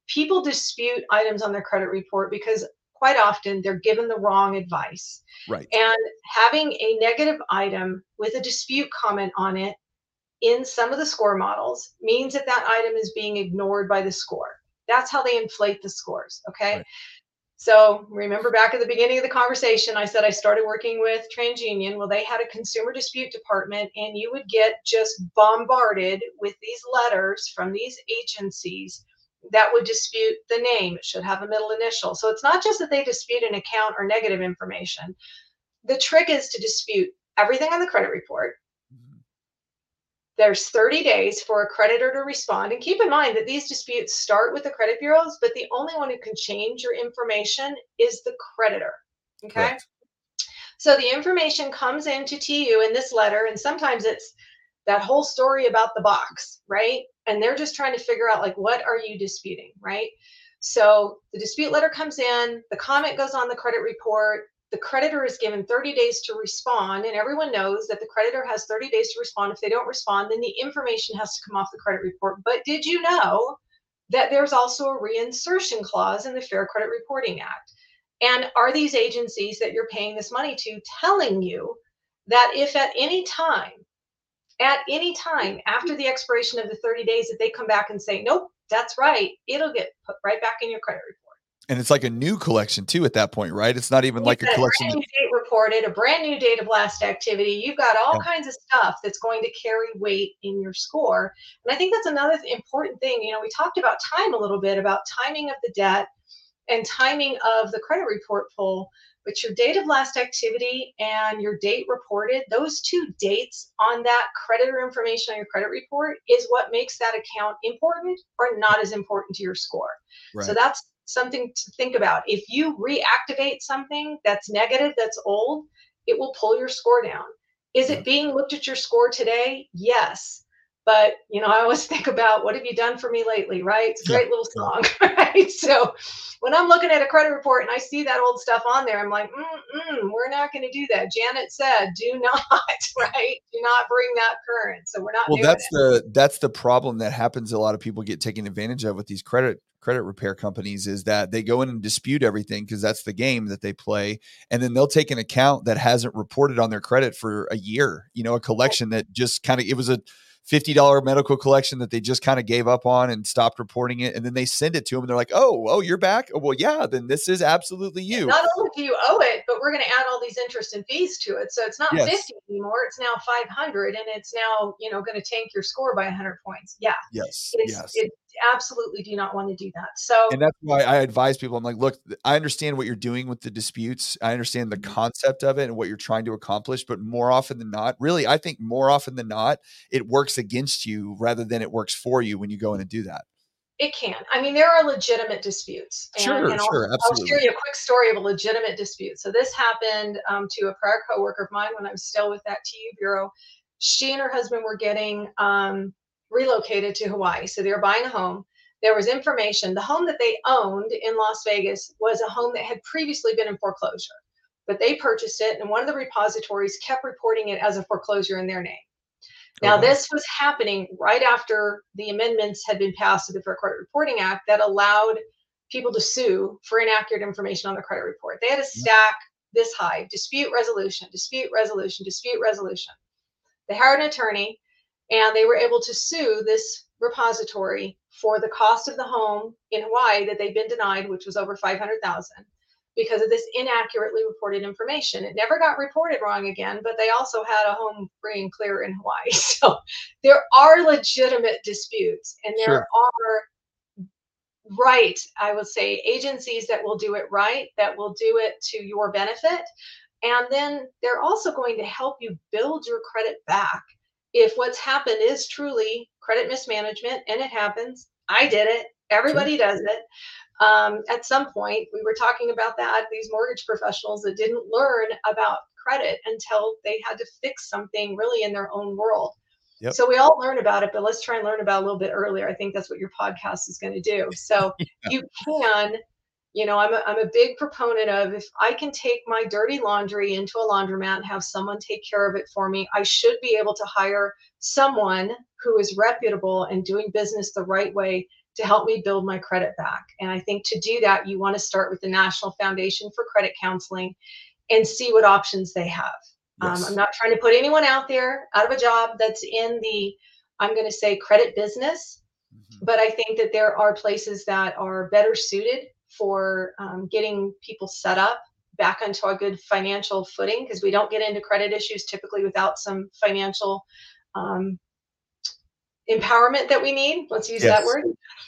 People dispute items on their credit report because quite often they're given the wrong advice. Right. And having a negative item with a dispute comment on it in some of the score models means that that item is being ignored by the score. That's how they inflate the scores. Okay. Right. So remember back at the beginning of the conversation, I said I started working with TransUnion. Well, they had a consumer dispute department, and you would get just bombarded with these letters from these agencies that would dispute the name. It should have a middle initial. So it's not just that they dispute an account or negative information. The trick is to dispute everything on the credit report. There's 30 days for a creditor to respond. And keep in mind that these disputes start with the credit bureaus, but the only one who can change your information is the creditor. Okay. Correct. So the information comes into TU in this letter, and sometimes it's that whole story about the box, right? And they're just trying to figure out, like, what are you disputing, right? So the dispute letter comes in, the comment goes on the credit report, the creditor is given 30 days to respond, and everyone knows that the creditor has 30 days to respond. If they don't respond, then the information has to come off the credit report. But did you know that there's also a reinsertion clause in the Fair Credit Reporting Act? And are these agencies that you're paying this money to telling you that if at any time, at any time after the expiration of the 30 days, that they come back and say, nope, that's right, it'll get put right back in your credit report. And it's like a new collection too at that point, right? It's not even like a collection. brand new date reported, a brand new date of last activity. You've got all Yeah. kinds of stuff that's going to carry weight in your score. And I think that's another th- important thing. You know, we talked about time a little bit about timing of the debt. and timing of the credit report pull, but your date of last activity and your date reported, those two dates on that creditor information on your credit report is what makes that account important or not as important to your score. Right. So that's something to think about. If you reactivate something that's negative, that's old, it will pull your score down. Is it being looked at your score today? Yes. But you know, I always think about what have you done for me lately, right? It's a great little song, right? So when I'm looking at a credit report and I see that old stuff on there, I'm like, mm we're not going to do that. Janet said, do not, right? Do not bring that current. So we're not. Well, that's it. the that's the problem that happens. A lot of people get taken advantage of with these credit credit repair companies is that they go in and dispute everything because that's the game that they play and then they'll take an account that hasn't reported on their credit for a year you know a collection that just kind of it was a $50 medical collection that they just kind of gave up on and stopped reporting it. And then they send it to them and they're like, oh, oh, you're back. Oh, well, yeah, then this is absolutely you. Not only do you owe it, but we're going to add all these interest and fees to it. So it's not yes. 50 anymore. It's now 500 and it's now, you know, going to tank your score by 100 points. Yeah. Yes. It's, yes. It, absolutely do not want to do that. So, and that's why I advise people. I'm like, look, I understand what you're doing with the disputes. I understand the mm-hmm. concept of it and what you're trying to accomplish. But more often than not, really, I think more often than not, it works against you rather than it works for you when you go in and do that. It can. I mean, there are legitimate disputes. And, sure, and I'll, sure, absolutely. I'll share you a quick story of a legitimate dispute. So this happened um, to a prior coworker of mine when I was still with that TU bureau. She and her husband were getting um, relocated to Hawaii. So they were buying a home. There was information. The home that they owned in Las Vegas was a home that had previously been in foreclosure, but they purchased it, and one of the repositories kept reporting it as a foreclosure in their name. Now, this was happening right after the amendments had been passed to the Fair Credit Reporting Act that allowed people to sue for inaccurate information on their credit report. They had a mm-hmm. stack this high dispute resolution, dispute resolution, dispute resolution. They hired an attorney and they were able to sue this repository for the cost of the home in Hawaii that they'd been denied, which was over 500,000 because of this inaccurately reported information. It never got reported wrong again, but they also had a home free and clear in Hawaii. So there are legitimate disputes and there sure. are right, I would say, agencies that will do it right, that will do it to your benefit. And then they're also going to help you build your credit back if what's happened is truly credit mismanagement, and it happens, I did it, everybody sure. does it. Um, at some point, we were talking about that, these mortgage professionals that didn't learn about credit until they had to fix something really in their own world. Yep. So we all learn about it, but let's try and learn about it a little bit earlier. I think that's what your podcast is going to do. So yeah. you can you know I'm a, I'm a big proponent of if i can take my dirty laundry into a laundromat and have someone take care of it for me i should be able to hire someone who is reputable and doing business the right way to help me build my credit back and i think to do that you want to start with the national foundation for credit counseling and see what options they have um, yes. um, i'm not trying to put anyone out there out of a job that's in the i'm going to say credit business mm-hmm. but i think that there are places that are better suited for um, getting people set up back onto a good financial footing because we don't get into credit issues typically without some financial um, empowerment that we need. Let's use yes. that word.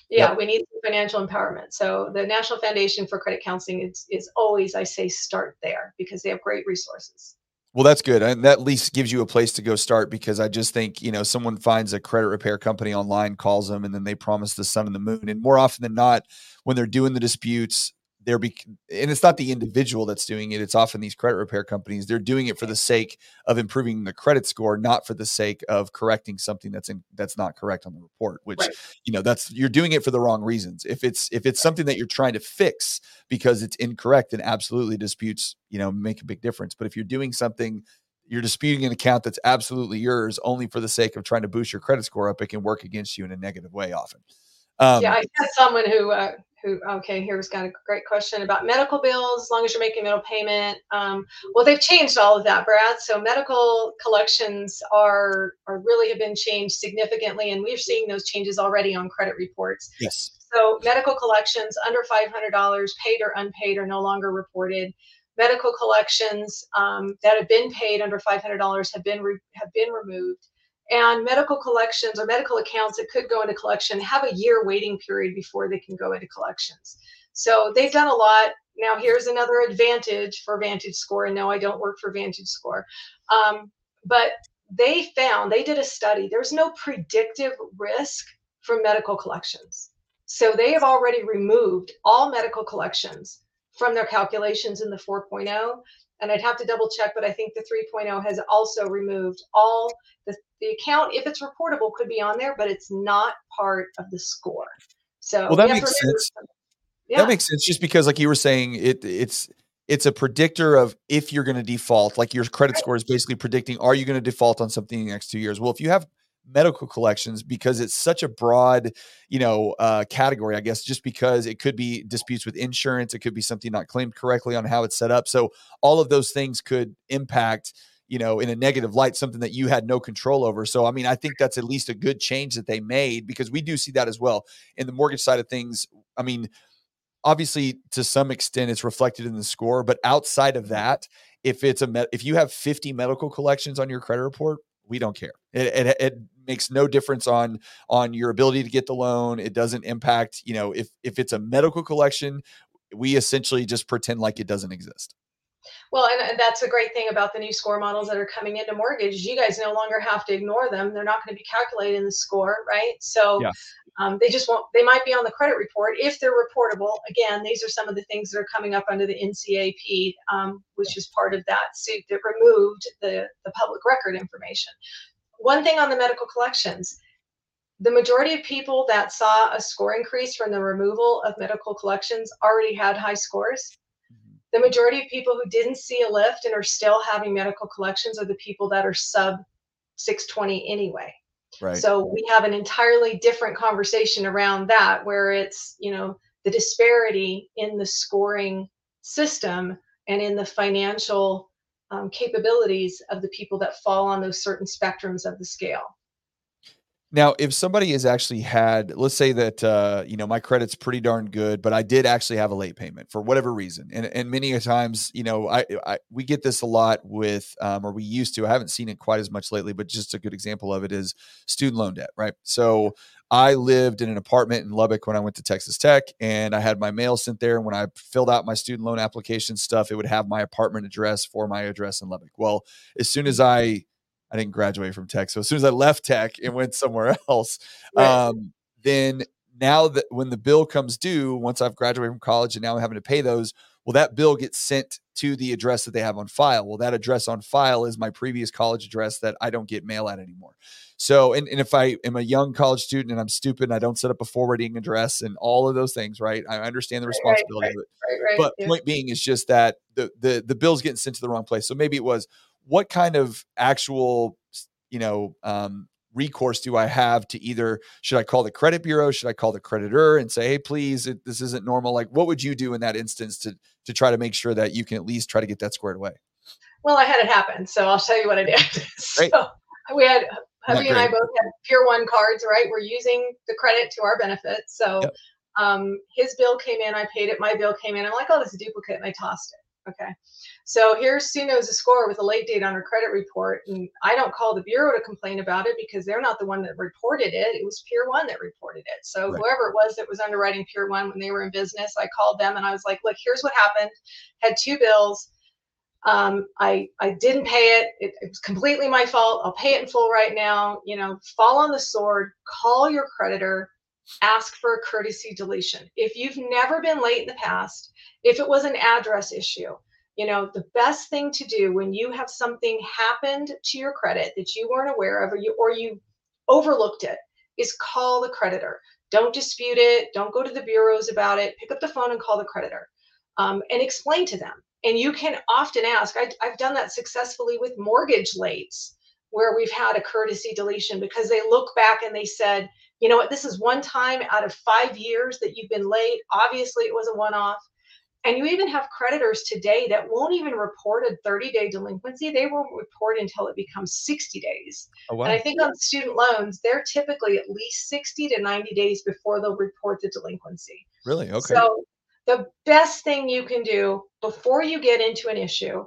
Yeah, yep. we need financial empowerment. So the National Foundation for Credit Counseling is, is always, I say, start there because they have great resources. Well, that's good. And that at least gives you a place to go start because I just think, you know, someone finds a credit repair company online, calls them, and then they promise the sun and the moon. And more often than not, when they're doing the disputes, they're be- and it's not the individual that's doing it it's often these credit repair companies they're doing it for the sake of improving the credit score not for the sake of correcting something that's in that's not correct on the report which right. you know that's you're doing it for the wrong reasons. If it's if it's something that you're trying to fix because it's incorrect then absolutely disputes you know make a big difference. But if you're doing something you're disputing an account that's absolutely yours only for the sake of trying to boost your credit score up it can work against you in a negative way often um, yeah, I had someone who uh, who okay here's got a great question about medical bills as long as you're making middle payment um, well they've changed all of that brad. So medical collections are are really have been changed significantly and we're seeing those changes already on credit reports. Yes. So medical collections under $500 paid or unpaid are no longer reported. Medical collections um, that have been paid under $500 have been re- have been removed and medical collections or medical accounts that could go into collection have a year waiting period before they can go into collections. So they've done a lot. Now here's another advantage for Vantage Score, and no, I don't work for Vantage Score, um, but they found they did a study. There's no predictive risk from medical collections. So they have already removed all medical collections from their calculations in the 4.0 and I'd have to double check, but I think the 3.0 has also removed all the, the account, if it's reportable, could be on there, but it's not part of the score. So well, that makes sense. Yeah. That makes sense, just because, like you were saying, it it's it's a predictor of if you're going to default. Like your credit score is basically predicting, are you going to default on something in the next two years? Well, if you have medical collections because it's such a broad you know uh, category i guess just because it could be disputes with insurance it could be something not claimed correctly on how it's set up. So all of those things could impact you know in a negative light something that you had no control over. So i mean i think that's at least a good change that they made because we do see that as well in the mortgage side of things. I mean obviously to some extent it's reflected in the score but outside of that if it's a med- if you have 50 medical collections on your credit report we don't care. It, it, it makes no difference on on your ability to get the loan. It doesn't impact, you know, if if it's a medical collection, we essentially just pretend like it doesn't exist. Well, and, and, that's a great thing about the new score models that are coming into mortgage. You guys no longer have to ignore them. They're not going to be calculated in the score, right? So yeah. um, they just won't, they might be on the credit report if they're reportable. Again, these are some of the things that are coming up under the NCAP, um, which is part of that suit that removed the, the public record information. One thing on the medical collections, the majority of people that saw a score increase from the removal of medical collections already had high scores the majority of people who didn't see a lift and are still having medical collections are the people that are sub 620 anyway. Right. So we have an entirely different conversation around that where it's, you know, the disparity in the scoring system and in the financial um, capabilities of the people that fall on those certain spectrums of the scale. Now, if somebody has actually had, let's say that uh, you know my credit's pretty darn good, but I did actually have a late payment for whatever reason, and and many times, you know, I, I we get this a lot with, um, or we used to. I haven't seen it quite as much lately, but just a good example of it is student loan debt, right? So I lived in an apartment in Lubbock when I went to Texas Tech, and I had my mail sent there. And when I filled out my student loan application stuff, it would have my apartment address for my address in Lubbock. Well, as soon as I I didn't graduate from tech. So as soon as I left tech and went somewhere else, right. um, then now that when the bill comes due, once I've graduated from college and now I'm having to pay those, well, that bill gets sent to the address that they have on file. Well, that address on file is my previous college address that I don't get mail at anymore. So, and, and if I am a young college student and I'm stupid and I don't set up a forwarding address and all of those things, right? I understand the responsibility right, right, of it. but yeah. point being is just that the the the bill's getting sent to the wrong place. So maybe it was, what kind of actual you know um, recourse do I have to either should I call the credit bureau, should I call the creditor and say, hey, please, it, this isn't normal? Like, what would you do in that instance to to try to make sure that you can at least try to get that squared away? Well, I had it happen, so I'll tell you what I did. so we had hubby and I both had Pier One cards, right? We're using the credit to our benefit. So yep. um, his bill came in, I paid it. My bill came in. I'm like, oh, this is a duplicate, and I tossed it. Okay. So here's Sue knows a score with a late date on her credit report. And I don't call the bureau to complain about it because they're not the one that reported it. It was Pier One that reported it. So right. whoever it was that was underwriting Pier One when they were in business, I called them and I was like, look, here's what happened. Had two bills. Um, I I didn't pay it. it. It was completely my fault. I'll pay it in full right now. You know, fall on the sword. Call your creditor. Ask for a courtesy deletion. If you've never been late in the past, if it was an address issue, you know the best thing to do when you have something happened to your credit that you weren't aware of or you or you overlooked it is call the creditor. Don't dispute it. Don't go to the bureaus about it. Pick up the phone and call the creditor um, and explain to them. And you can often ask I, i've done that successfully with mortgage lates where we've had a courtesy deletion because they look back and they said you know what this is one time out of five years that you've been late obviously it was a one-off and you even have creditors today that won't even report a 30 day delinquency. They won't report until it becomes 60 days. Oh, wow. And I think on student loans, they're typically at least 60 to 90 days before they'll report the delinquency. Really? Okay. So the best thing you can do before you get into an issue,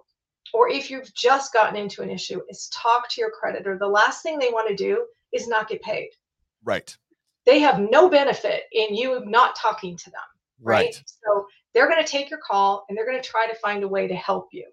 or if you've just gotten into an issue, is talk to your creditor. The last thing they want to do is not get paid. Right. They have no benefit in you not talking to them. right? right. So they're going to take your call and they're going to try to find a way to help you.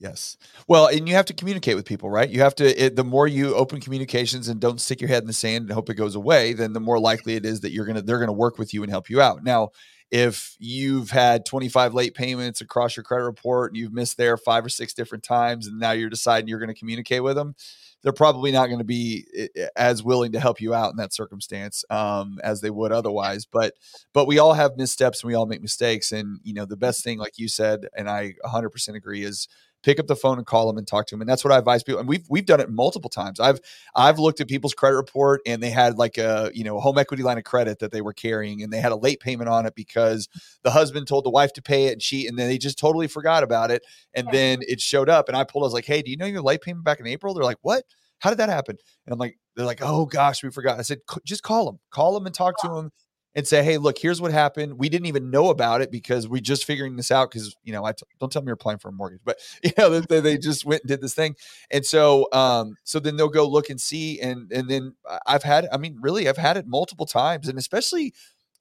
Yes. Well, and you have to communicate with people, right? You have to, it, the more you open communications and don't stick your head in the sand and hope it goes away, then the more likely it is that you're going to, they're going to work with you and help you out. Now, if you've had 25 late payments across your credit report and you've missed there five or six different times and now you're deciding you're going to communicate with them they're probably not going to be eh, eh, as willing to help you out in that circumstance um, as they would otherwise but but we all have missteps and we all make mistakes and you know the best thing like you said and i 100% agree is pick up the phone and call them and talk to them. And that's what I advise people. And we've we've done it multiple times. I've I've looked at people's credit report and they had like a you know a home equity line of credit that they were carrying and they had a late payment on it because the husband told the wife to pay it and she and then they just totally forgot about it. And yeah. then it showed up and I pulled. I was like, hey, do you know your late payment back in April? They're like, what? How did that happen? And I'm like, they're like, oh gosh, we forgot. I said, just call them, call them and talk to them and say, "Hey, look, here's what happened. We didn't even know about it because we're just figuring this out because you know I t- don't tell me you're applying for a mortgage, but you know they, they just went and did this thing, and so um so then they'll go look and see, and and then I've had I mean really I've had it multiple times, and especially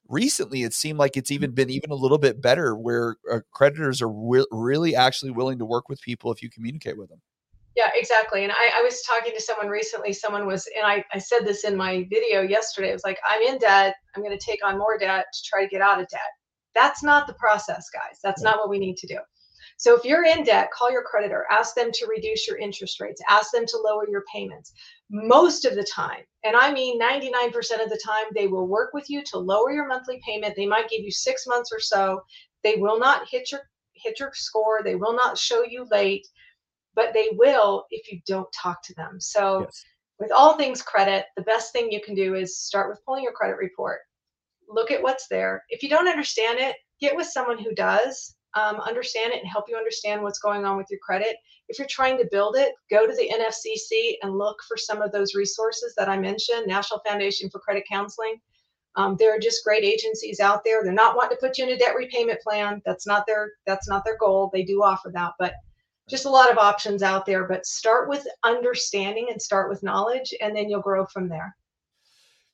recently it seemed like it's even been even a little bit better where uh, creditors are re- really actually willing to work with people if you communicate with them. Yeah, exactly. And I, I, was talking to someone recently. Someone was, and I, I said this in my video yesterday. It was like, I'm in debt. I'm going to take on more debt to try to get out of debt. That's not the process, guys. That's not what we need to do. So if you're in debt, call your creditor, ask them to reduce your interest rates, ask them to lower your payments. Most of the time, and I mean 99% of the time, they will work with you to lower your monthly payment. They might give you six months or so. They will not hit your hit your score. They will not show you late but they will if you don't talk to them. So, yes. with all things credit, the best thing you can do is start with pulling your credit report. Look at what's there. If you don't understand it, get with someone who does um, understand it and help you understand what's going on with your credit. If you're trying to build it, go to the NFCC and look for some of those resources that I mentioned National Foundation for Credit Counseling. Um, there are just great agencies out there. They're not wanting to put you in a debt repayment plan. That's not their that's not their goal. They do offer that, but just a lot of options out there, but start with understanding and start with knowledge, and then you'll grow from there.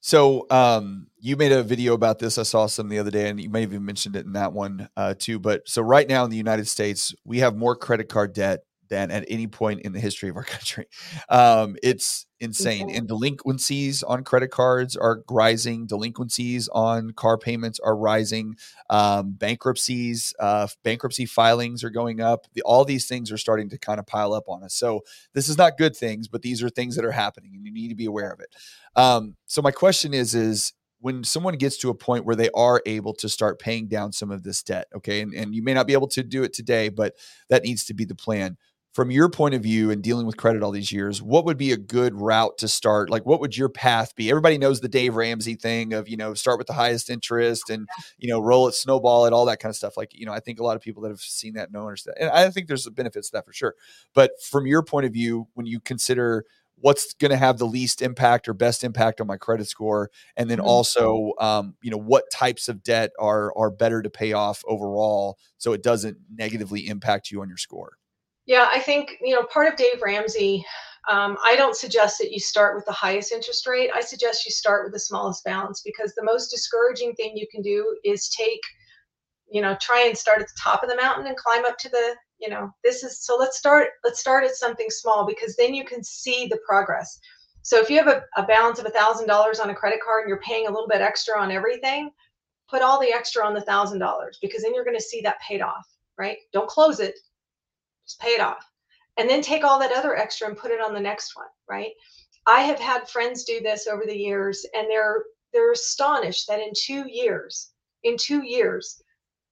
So, um, you made a video about this. I saw some the other day, and you may have even mentioned it in that one uh, too. But so, right now in the United States, we have more credit card debt than at any point in the history of our country. Um, it's insane. And delinquencies on credit cards are rising. Delinquencies on car payments are rising. Um, bankruptcies, uh, bankruptcy filings are going up. The, all these things are starting to kind of pile up on us. So this is not good things, but these are things that are happening, and you need to be aware of it. Um, so my question is: is when someone gets to a point where they are able to start paying down some of this debt, okay, and, and you may not be able to do it today, but that needs to be the plan from your point of view and dealing with credit all these years, what would be a good route to start? Like, what would your path be? Everybody knows the Dave Ramsey thing of, you know, start with the highest interest and, you know, roll it, snowball it, all that kind of stuff. Like, you know, I think a lot of people that have seen that know understand. And I think there's benefits to that for sure. But from your point of view, when you consider what's going to have the least impact or best impact on my credit score and then mm-hmm. also um, you know what types of debt are are better to pay off overall so it doesn't negatively impact you on your score yeah, I think, you know, part of Dave Ramsey, um, I don't suggest that you start with the highest interest rate. I suggest you start with the smallest balance because the most discouraging thing you can do is take, you know, try and start at the top of the mountain and climb up to the, you know, this is so let's start, let's start at something small because then you can see the progress. So if you have a, a balance of thousand dollars on a credit card and you're paying a little bit extra on everything, put all the extra on the thousand dollars because then you're going to see that paid off, right? Don't close it just pay it off. And then take all that other extra and put it on the next one, right? I have had friends do this over the years and they're they're astonished that in 2 years, in 2 years,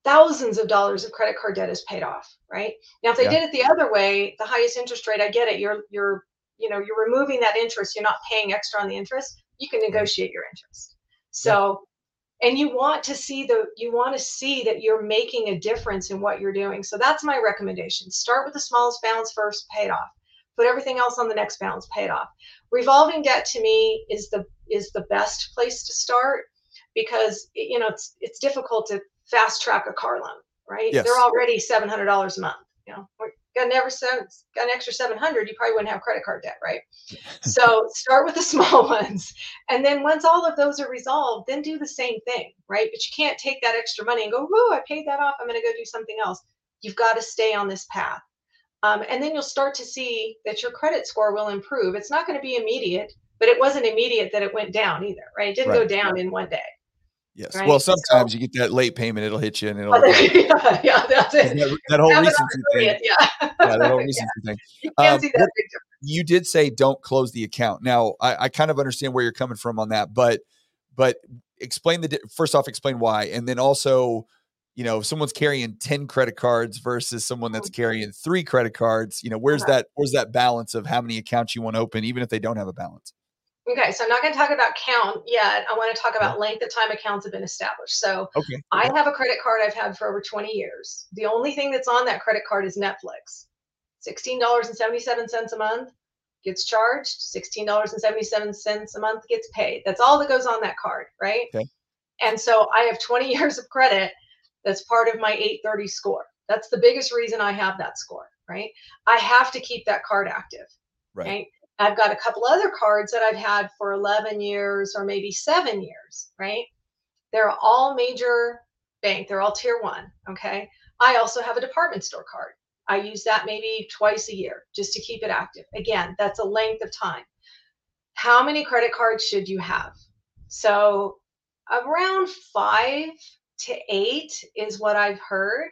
thousands of dollars of credit card debt is paid off, right? Now if they yeah. did it the other way, the highest interest rate, I get it. You're you're you know, you're removing that interest, you're not paying extra on the interest, you can negotiate your interest. So and you want to see the you want to see that you're making a difference in what you're doing. So that's my recommendation. Start with the smallest balance first pay it off. Put everything else on the next balance pay it off. Revolving debt to me is the is the best place to start because you know it's it's difficult to fast track a car loan right? Yes. they're already $700 a month you know got an, ever got an extra 700, you probably wouldn't have credit card debt, right? so start with the small ones. And then once all of those are resolved, then do the same thing, right? But you can't take that extra money and go, whoa, I paid that off. I'm going to go do something else. You've got to stay on this path. Um, and then you'll start to see that your credit score will improve. It's not going to be immediate, but it wasn't immediate that it went down either, right? It didn't right. go down in one day. Yes. Right? Well, sometimes so, you get that late payment; it'll hit you, and it'll. yeah, yeah, that's it. That, that whole recency thing. Yeah. yeah, that whole recency yeah. thing. You can't um, see that big You did say don't close the account. Now, I, I kind of understand where you're coming from on that, but but explain the first off, explain why, and then also, you know, if someone's carrying ten credit cards versus someone that's mm-hmm. carrying three credit cards, you know, where's uh-huh. that where's that balance of how many accounts you want to open, even if they don't have a balance? Okay, so I'm not going to talk about count yet. I want to talk about length of time accounts have been established. So okay. I have a credit card I've had for over 20 years. The only thing that's on that credit card is Netflix. $16.77 a month gets charged, $16.77 a month gets paid. That's all that goes on that card, right? Okay. And so I have 20 years of credit that's part of my 830 score. That's the biggest reason I have that score, right? I have to keep that card active. Right. right? I've got a couple other cards that I've had for 11 years or maybe seven years, right? They're all major bank, they're all tier one. Okay. I also have a department store card. I use that maybe twice a year just to keep it active. Again, that's a length of time. How many credit cards should you have? So, around five to eight is what I've heard.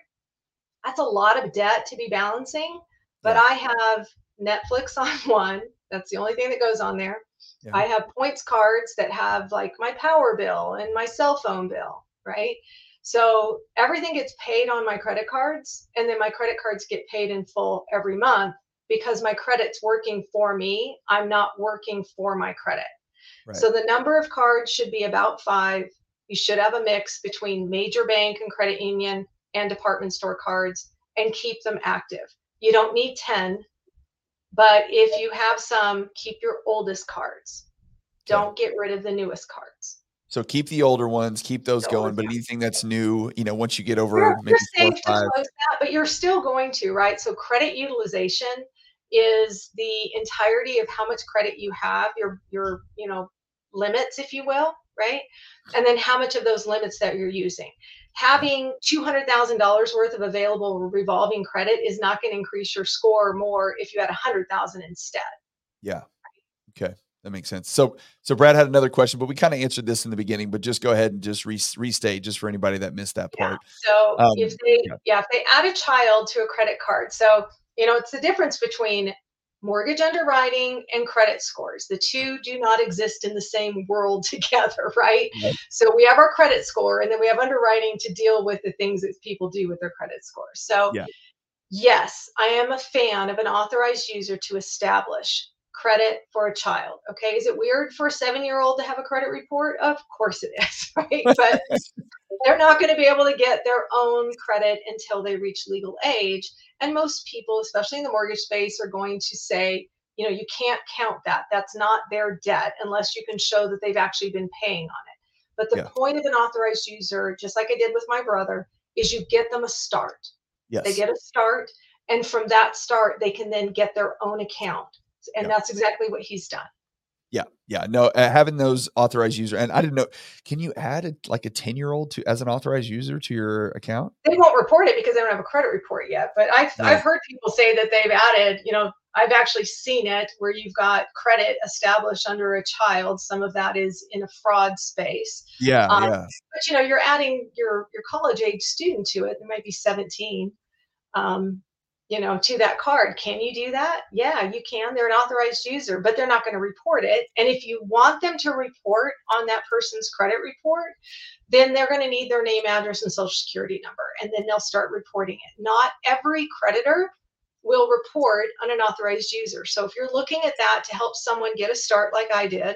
That's a lot of debt to be balancing, but. I have Netflix on one, that's the only thing that goes on there. Yeah. I have points cards that have like my power bill and my cell phone bill, right? So everything gets paid on my credit cards, and then my credit cards get paid in full every month because my credit's working for me. I'm not working for my credit. Right. So the number of cards should be about five. You should have a mix between major bank and credit union and department store cards and keep them active. You don't need 10 but if you have some, keep your oldest cards. Don't get rid of the newest cards. So keep the older ones, keep those the going. But anything that's new, you know, once you get over you're, maybe you're four, five. That, but you're still going to, right? So credit utilization is the entirety of how much credit you have, your your, you know, limits, if you will, right? And then how much of those limits that you're using having $200,000 worth of available revolving credit is not going to increase your score more if you had 100,000 instead. Yeah. Okay. That makes sense. So, so Brad had another question, but we kind of answered this in the beginning. But just go ahead and just re- restate, just for anybody that missed that part. Yeah. So, um, if they, yeah. yeah, if they add a child to a credit card, so you know, it's the difference between mortgage underwriting and credit scores. The two do not exist in the same world together, right? right? So we have our credit score and then we have underwriting to deal with the things that people do with their credit scores. So, yeah. yes, I am a fan of an authorized user to establish credit for a child. Okay. Is it weird for a seven year old to have a credit report? Of course it is, right? But they're not going to be able to get their own credit until they reach legal age. And most people, especially in the mortgage space, are going to say, you know, you can't count that. That's not their debt unless you can show that they've actually been paying on it. But the yeah. point of an authorized user, just like I did with my brother, is you get them a start. Yes. They get a start. And from that start, they can then get their own account. And that's exactly what he's done. Yeah, yeah, no, uh, having those authorized user, and I didn't know. Can you add a, like a ten year old to as an authorized user to your account? They won't report it because they don't have a credit report yet. But I've I've heard people say that they've added. You know, I've actually seen it where you've got credit established under a child. Some of that is in a fraud space. Yeah, um, yeah. But you know, you're adding your your college age student to it. They might be seventeen. Um, you know, to that card. Can you do that? Yeah, you can. They're an authorized user, but they're not going to report it. And if you want them to report on that person's credit report, then they're going to need their name, address, and social security number, and then they'll start reporting it. Not every creditor will report on an authorized user. So if you're looking at that to help someone get a start like I did,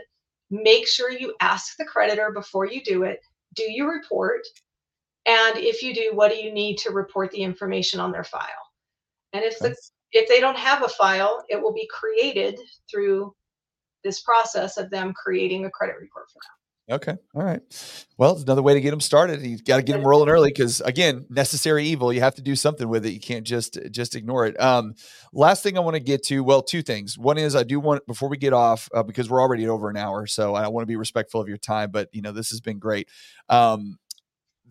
make sure you ask the creditor before you do it. Do you report? And if you do, what do you need to report the information on their file? And if the, if they don't have a file, it will be created through this process of them creating a credit report for them. Okay. All right. Well, it's another way to get them started. You got to get them rolling early because, again, necessary evil. You have to do something with it. You can't just just ignore it. Um, last thing I want to get to. Well, two things. One is I do want before we get off uh, because we're already over an hour, so I want to be respectful of your time. But you know, this has been great. Um,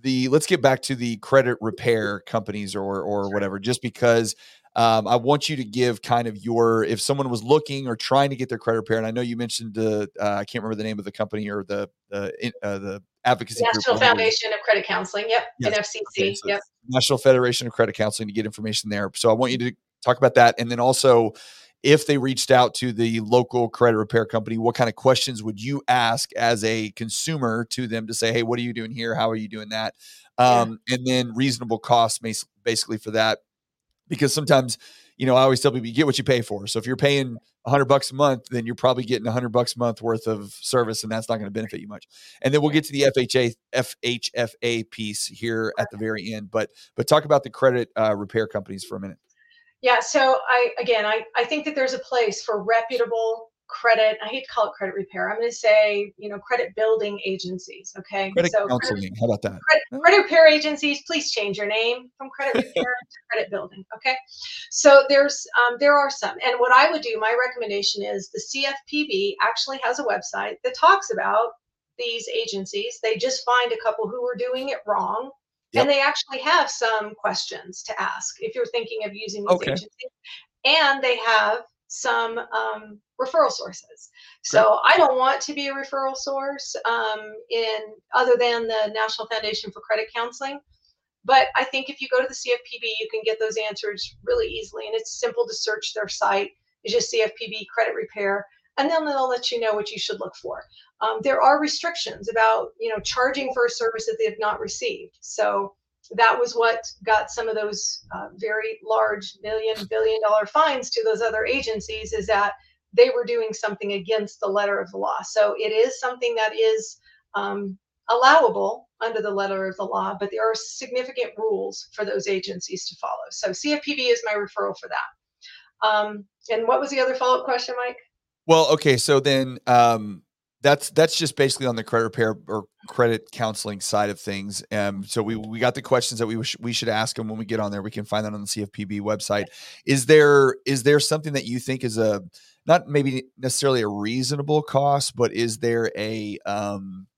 the let's get back to the credit repair companies or or whatever. Just because um, I want you to give kind of your if someone was looking or trying to get their credit repair, and I know you mentioned the uh, I can't remember the name of the company or the the uh, the advocacy National group. Foundation of Credit Counseling. Yep, yes. NFCC. Okay, so yep, National Federation of Credit Counseling to get information there. So I want you to talk about that, and then also if they reached out to the local credit repair company, what kind of questions would you ask as a consumer to them to say, hey, what are you doing here? How are you doing that? Um, yeah. And then reasonable costs basically for that because sometimes you know i always tell people you get what you pay for so if you're paying 100 bucks a month then you're probably getting 100 bucks a month worth of service and that's not going to benefit you much and then we'll get to the fha fhfa piece here at the very end but but talk about the credit uh, repair companies for a minute yeah so i again i i think that there's a place for reputable credit i hate to call it credit repair i'm going to say you know credit building agencies okay? Credit so counseling credit, how about that? credit, credit, repair agencies please change your name from credit repair to credit building okay? So there's um, there are some and what i would do my recommendation is the cfpb actually has a website that talks about these agencies they just find a couple who are doing it wrong Yep. and they actually have some questions to ask if you're thinking of using these okay. agencies and they have some um, referral sources. So I don't want to be a referral source um, in other than the National Foundation for Credit Counseling. But I think if you go to the CFPB, you can get those answers really easily. And it's simple to search their site. It's just CFPB credit repair. And then they'll let you know what you should look for. Um, there are restrictions about, you know, charging for a service that they have not received. So that was what got some of those uh, very large million billion dollar fines to those other agencies is that they were doing something against the letter of the law so it is something that is um, allowable under the letter of the law but there are significant rules for those agencies to follow so cfpb is my referral for that um, and what was the other follow-up question mike well okay so then um, that's that's just basically on the credit repair or credit counseling side of things. Um, so we we got the questions that we we should ask them when we get on there. We can find that on the CFPB website. Is there is there something that you think is a not maybe necessarily a reasonable cost, but is there a um,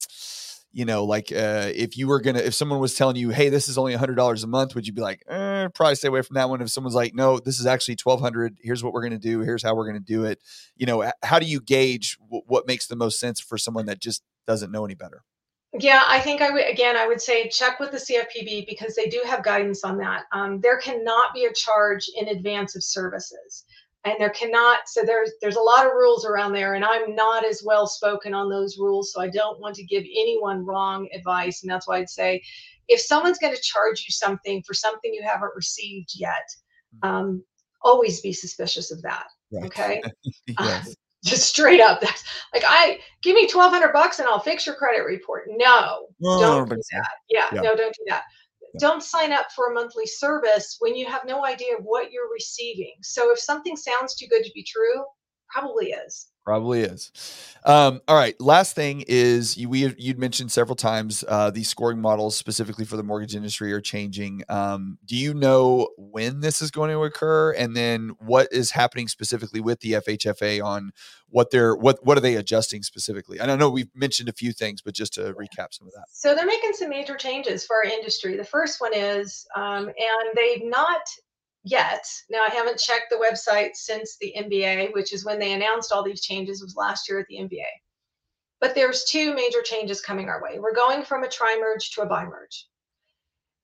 you know, like uh, if you were gonna, if someone was telling you, "Hey, this is only a hundred dollars a month," would you be like, eh, "Probably stay away from that one"? If someone's like, "No, this is actually twelve hundred. Here's what we're gonna do. Here's how we're gonna do it," you know, how do you gauge w- what makes the most sense for someone that just doesn't know any better? Yeah, I think I would again. I would say check with the CFPB because they do have guidance on that. Um, there cannot be a charge in advance of services and there cannot so there's there's a lot of rules around there and i'm not as well spoken on those rules so i don't want to give anyone wrong advice and that's why i'd say if someone's going to charge you something for something you haven't received yet mm. um, always be suspicious of that right. okay yes. just straight up that's like i give me 1200 bucks and i'll fix your credit report no, no don't do that yeah, yeah no don't do that don't sign up for a monthly service when you have no idea what you're receiving. So if something sounds too good to be true, probably is. Probably is. Um, all right. Last thing is you we you'd mentioned several times uh, these scoring models specifically for the mortgage industry are changing. Um, do you know when this is going to occur, and then what is happening specifically with the FHFA on what they're what what are they adjusting specifically? And I know we've mentioned a few things, but just to recap some of that. So they're making some major changes for our industry. The first one is, um, and they've not yet. Now, I haven't checked the website since the MBA, which is when they announced all these changes, was last year at the MBA. But there's two major changes coming our way. We're going from a tri-merge to a bi-merge.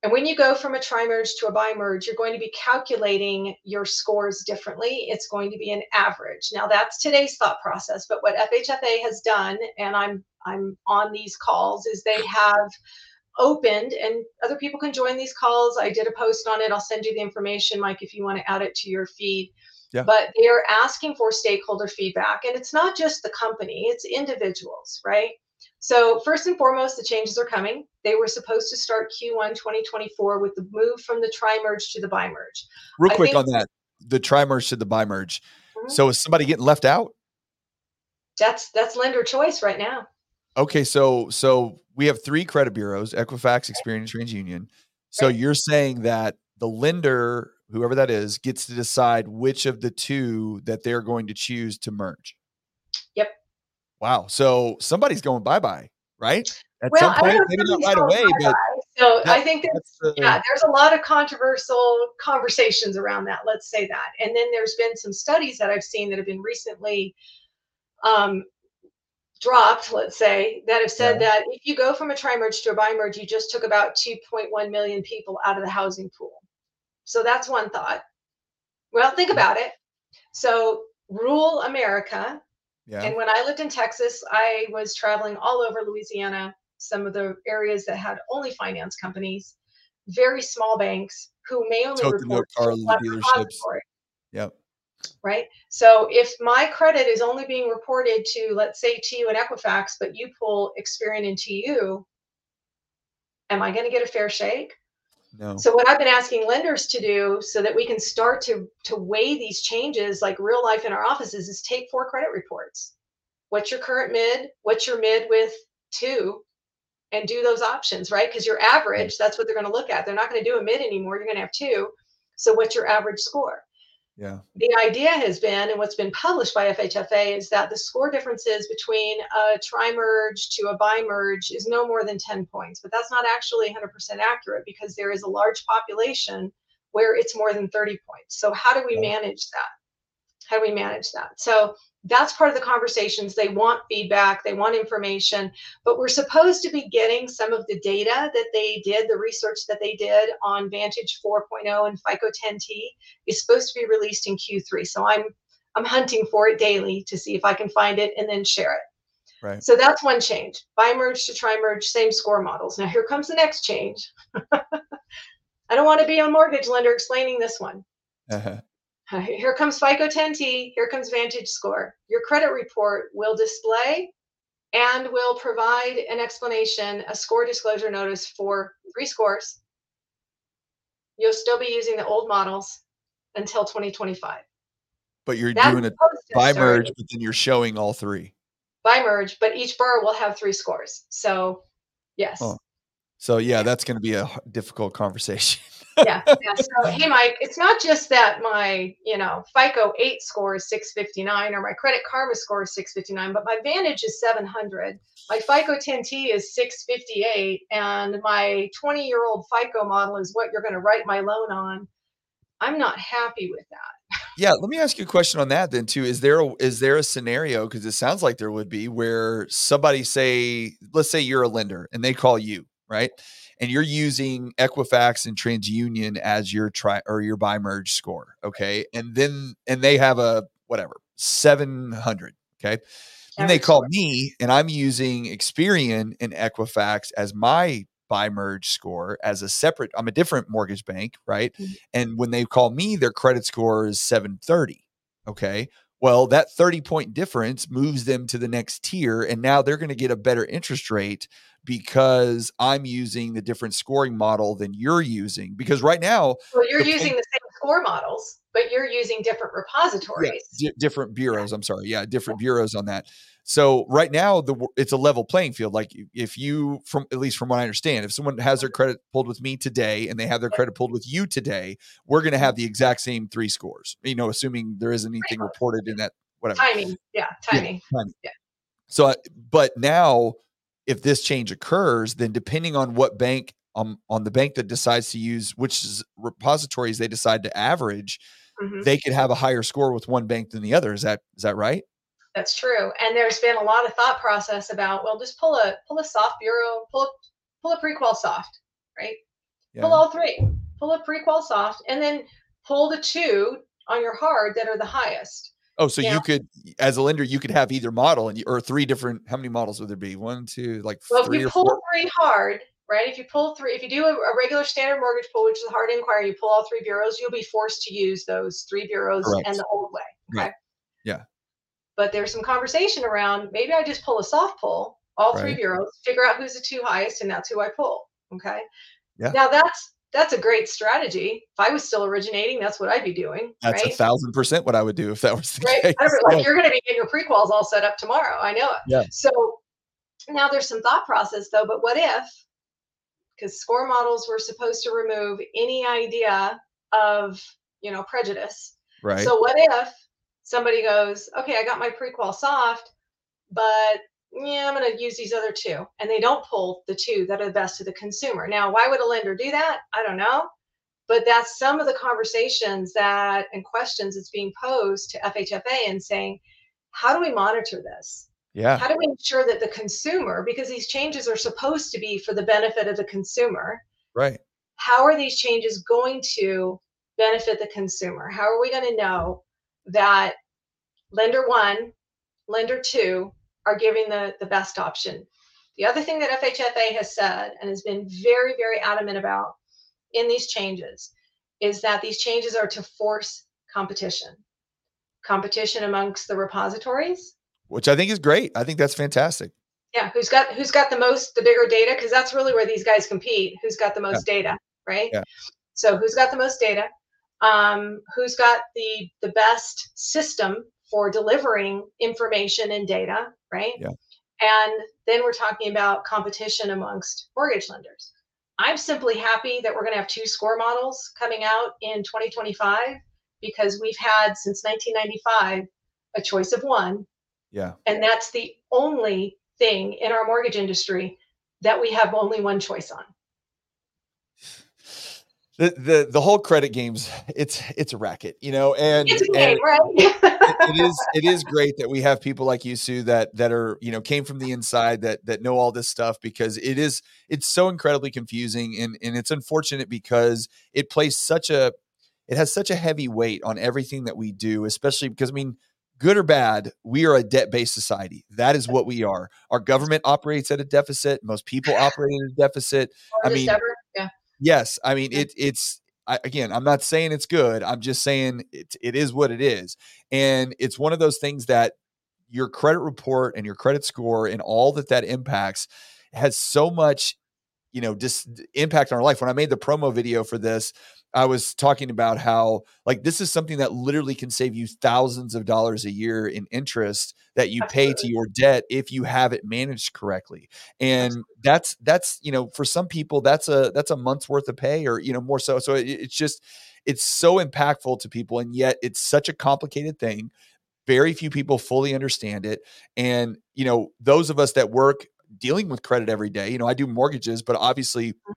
And when you go from a tri-merge to a bi-merge, you're going to be calculating your scores differently. It's going to be an average. Now that's today's thought process, but what FHFA has done, and I'm I'm on these calls, is they have opened and other people can join these calls. I did a post on it. I'll send you the information, Mike, if you want to add it to your feed. Yeah. But they're asking for stakeholder feedback. And it's not just the company, it's individuals, right? So, first and foremost, the changes are coming. They were supposed to start Q1 2024 with the move from the tri merge to the bi merge. Real quick on that the tri merge to the bi merge. Mm-hmm. So, is somebody getting left out? That's that's lender choice right now. Okay, so so we have three credit bureaus: Equifax, Experian, TransUnion. So Right. you're saying that the lender, whoever that is, gets to decide which of the two that they're going to choose to merge. Yep. Wow. So somebody's going bye bye, right? At Well, some I don't point, know maybe not right away, but bye-bye. So that- I think that's the, yeah, there's a lot of controversial conversations around that. Let's say that, and then there's been some studies that I've seen that have been recently um, dropped. Let's say that have said Yeah. that if you go from a tri-merge to a bi-merge, you just took about 2.1 million people out of the housing pool. So that's one thought. Well, think about it. So rural America, yeah. and when I lived in Texas, I was traveling all over Louisiana, some of the areas that had only finance companies, very small banks who may only Token report to car dealerships. Yep. Right? So if my credit is only being reported to, let's say, to you and Equifax, but you pull Experian into you, am I going to get a fair shake? No. So what I've been asking lenders to do so that we can start to to weigh these changes like real life in our offices is take four credit reports. What's your current mid? What's your mid with two? And do those options, right? Because your average, that's what they're going to look at. They're not going to do a mid anymore. You're going to have two. So what's your average score? Yeah. the idea has been, and what's been published by FHFA, is that the score differences between a tri-merge to a bi-merge is no more than 10 points. But that's not actually 100% accurate because there is a large population where it's more than 30 points. So how do we manage that? How do we manage that? So that's part of the conversations. They want feedback, they want information, but we're supposed to be getting some of the data that they did, the research that they did on Vantage 4.0 and FICO 10T is supposed to be released in Q3. So I'm I'm hunting for it daily to see if I can find it and then share it. Right. So that's one change. Bi merge to tri merge, same score models. Now here comes the next change. I don't want to be a mortgage lender explaining this one. Uh-huh. Uh, Here comes FICO 10T, here comes Vantage Score. Your credit report will display and will provide an explanation, a score disclosure notice for three scores. You'll still be using the old models until 2025. But you're That's doing a supposed bi merge, but then you're showing all three. bi merge, but each bar will have three scores. So, yes. Oh. So yeah, that's going to be a difficult conversation. yeah, yeah. So, hey, Mike, it's not just that my, you know, FICO 8 score is 659 or my Credit Karma score is 659, but my Vantage is 700. My FICO 10T is 658, and my 20 year old FICO model is what you're going to write my loan on. I'm not happy with that. Yeah, let me ask you a question on that then too. Is there a, is there a scenario because it sounds like there would be where somebody say, let's say you're a lender and they call you, right? And you're using Equifax and TransUnion as your tri or your bi merge score, okay? And then and they have a whatever, 700, okay? Then they call score. me and I'm using Experian and Equifax as my bi merge score as a separate, I'm a different mortgage bank, right? Mhm. And when they call me, their credit score is 730. Okay. Well, that 30 point difference moves them to the next tier. And now they're going to get a better interest rate because I'm using the different scoring model than you're using. Because right now, Well, you're the using the same score models, but you're using different repositories. di- different bureaus. I'm sorry. Yeah, different bureaus on that. So right now, the it's a level playing field. Like if you, from at least from what I understand, if someone has their credit pulled with me today and they have their credit pulled with you today, we're going to have the exact same three scores. You know, assuming there isn't anything close. reported in that whatever. Timing. Yeah, timing. So, I- but now, if this change occurs, then depending on what bank um, on the bank that decides to use which is repositories they decide to average, Mhm. they could have a higher score with one bank than the other. Is that is that right? That's true. And there's been a lot of thought process about, well, just pull a pull a soft bureau, pull a, pull a prequal soft, right? Pull all three. Pull a prequal soft, and then pull the two on your hard that are the highest. Oh, so Yeah. you could, as a lender, you could have either model and you, or three different. How many models would there be? One, two, like Well, if you pull four. three hard, right? If you pull three, if you do a, a regular standard mortgage pull, which is a hard inquiry, you pull all three bureaus, you'll be forced to use those three bureaus Correct. and the old way. Okay. Right. Yeah. But there's some conversation around maybe I just pull a soft pull, all three bureaus, figure out who's the two highest, and that's who I pull. Okay. Yeah. Now that's that's a great strategy. If I was still originating, that's what I'd be doing. That's right. a thousand percent what I would do if that was the right? case. Like Yeah. you're going to be getting your prequals all set up tomorrow. I know it. Yeah. So Now there's some thought process though, but what if, because score models were supposed to remove any idea of, you know, prejudice. Right. So what if somebody goes, okay, I got my prequal soft, but yeah, I'm going to use these other two. And they don't pull the two that are the best to the consumer. Now, why would a lender do that? I don't know. But that's some of the conversations that and questions that's being posed to FHFA and saying, how do we monitor this? Yeah. How do we ensure that the consumer, because these changes are supposed to be for the benefit of the consumer, right? How are these changes going to benefit the consumer? How are we going to know that lender one, lender two are giving the, the best option? The other thing that FHFA has said and has been very, very adamant about in these changes is that these changes are to force competition competition amongst the repositories which I think is great. I think that's fantastic. Yeah, who's got who's got the most the bigger data because that's really where these guys compete. Who's got the most yeah. data, right? Yeah. So who's got the most data? Um, who's got the the best system for delivering information and data, right? Yeah. And then we're talking about competition amongst mortgage lenders. I'm simply happy that we're going to have two score models coming out in 2025 because we've had since 1995 a choice of one yeah. And that's the only thing in our mortgage industry that we have only one choice on. The, the the whole credit games it's it's a racket you know and, it's a game, right? it, it is it is great that we have people like you sue that that are you know came from the inside that that know all this stuff because it is it's so incredibly confusing and and it's unfortunate because it plays such a it has such a heavy weight on everything that we do especially because i mean good or bad, we are a debt based society. That is what we are. Our government operates at a deficit. Most people operate at a deficit. I mean, yeah. Yes. I mean, it, it's, I, again, I'm not saying it's good. I'm just saying it, it is what it is. And it's one of those things that your credit report and your credit score and all that that impacts has so much, you know, just impact on our life. When I made the promo video for this, I was talking about how like this is something that literally can save you thousands of dollars a year in interest that you Absolutely. pay to your debt if you have it managed correctly. And that's that's you know for some people that's a that's a month's worth of pay or you know more so so it, it's just it's so impactful to people and yet it's such a complicated thing. Very few people fully understand it and you know those of us that work dealing with credit every day, you know, I do mortgages but obviously mm.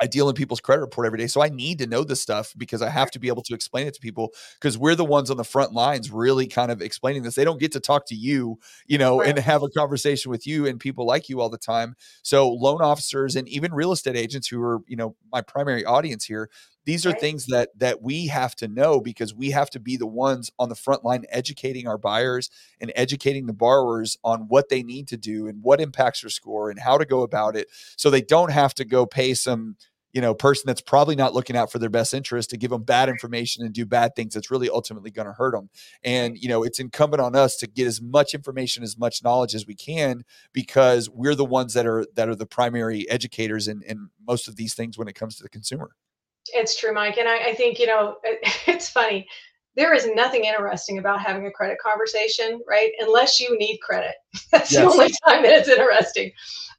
I deal in people's credit report every day. So I need to know this stuff because I have to be able to explain it to people because we're the ones on the front lines really kind of explaining this. They don't get to talk to you, you know, right. and have a conversation with you and people like you all the time. So loan officers and even real estate agents who are, you know, my primary audience here, these are right. things that that we have to know because we have to be the ones on the front line educating our buyers and educating the borrowers on what they need to do and what impacts their score and how to go about it so they don't have to go pay some you know person that's probably not looking out for their best interest to give them bad information and do bad things that's really ultimately going to hurt them and you know it's incumbent on us to get as much information as much knowledge as we can because we're the ones that are that are the primary educators in, in most of these things when it comes to the consumer it's true, Mike. And I, I think, you know, it, it's funny. There is nothing interesting about having a credit conversation, right? Unless you need credit. That's yes. the only time that it's interesting.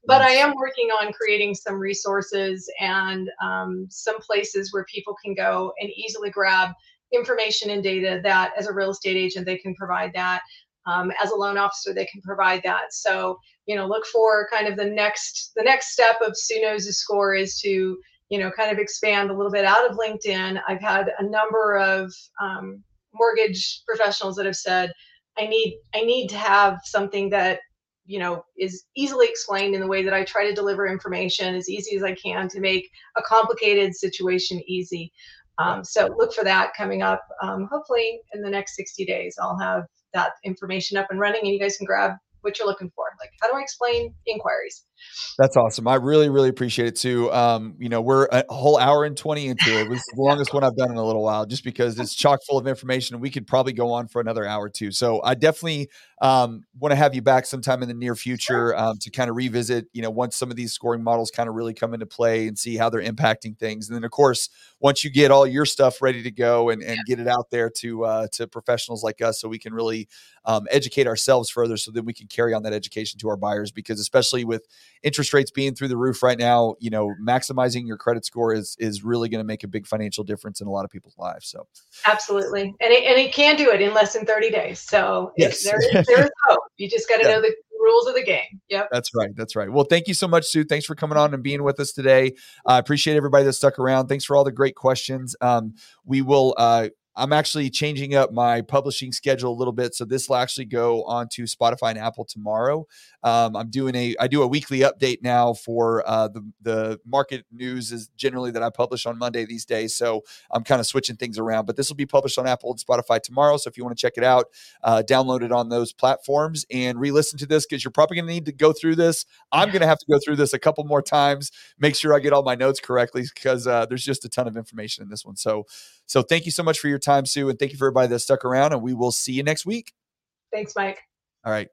But yes. I am working on creating some resources and um, some places where people can go and easily grab information and data that as a real estate agent they can provide that um, as a loan officer they can provide that so you know look for kind of the next the next step of suno's score is to you know, kind of expand a little bit out of LinkedIn. I've had a number of um, mortgage professionals that have said, I need, I need to have something that, you know, is easily explained in the way that I try to deliver information as easy as I can to make a complicated situation easy. Um, so look for that coming up. Um, hopefully in the next 60 days, I'll have that information up and running and you guys can grab what you're looking for. Like, how do I explain inquiries? That's awesome. I really, really appreciate it too. Um, you know, we're a whole hour and 20 into it. It was the longest one I've done in a little while, just because it's chock full of information and we could probably go on for another hour too. So I definitely um, want to have you back sometime in the near future um, to kind of revisit, you know, once some of these scoring models kind of really come into play and see how they're impacting things. And then of course, once you get all your stuff ready to go and, and get it out there to uh, to professionals like us so we can really um, educate ourselves further so that we can can carry on that education to our buyers because especially with interest rates being through the roof right now, you know, maximizing your credit score is is really going to make a big financial difference in a lot of people's lives. So absolutely, and it, and it can do it in less than thirty days. So yes. there there is hope. You just got to yeah. know the rules of the game. Yep. That's right. That's right. Well, thank you so much, Sue. Thanks for coming on and being with us today. I uh, appreciate everybody that stuck around. Thanks for all the great questions. Um, we will uh, I'm actually changing up my publishing schedule a little bit, so this will actually go onto Spotify and Apple tomorrow. Um, I'm doing a I do a weekly update now for uh, the the market news is generally that I publish on Monday these days, so I'm kind of switching things around. But this will be published on Apple and Spotify tomorrow. So if you want to check it out, uh, download it on those platforms and re-listen to this because you're probably going to need to go through this. I'm going to have to go through this a couple more times, make sure I get all my notes correctly because uh, there's just a ton of information in this one. So so thank you so much for your time, Sue, and thank you for everybody that stuck around. And we will see you next week. Thanks, Mike. All right.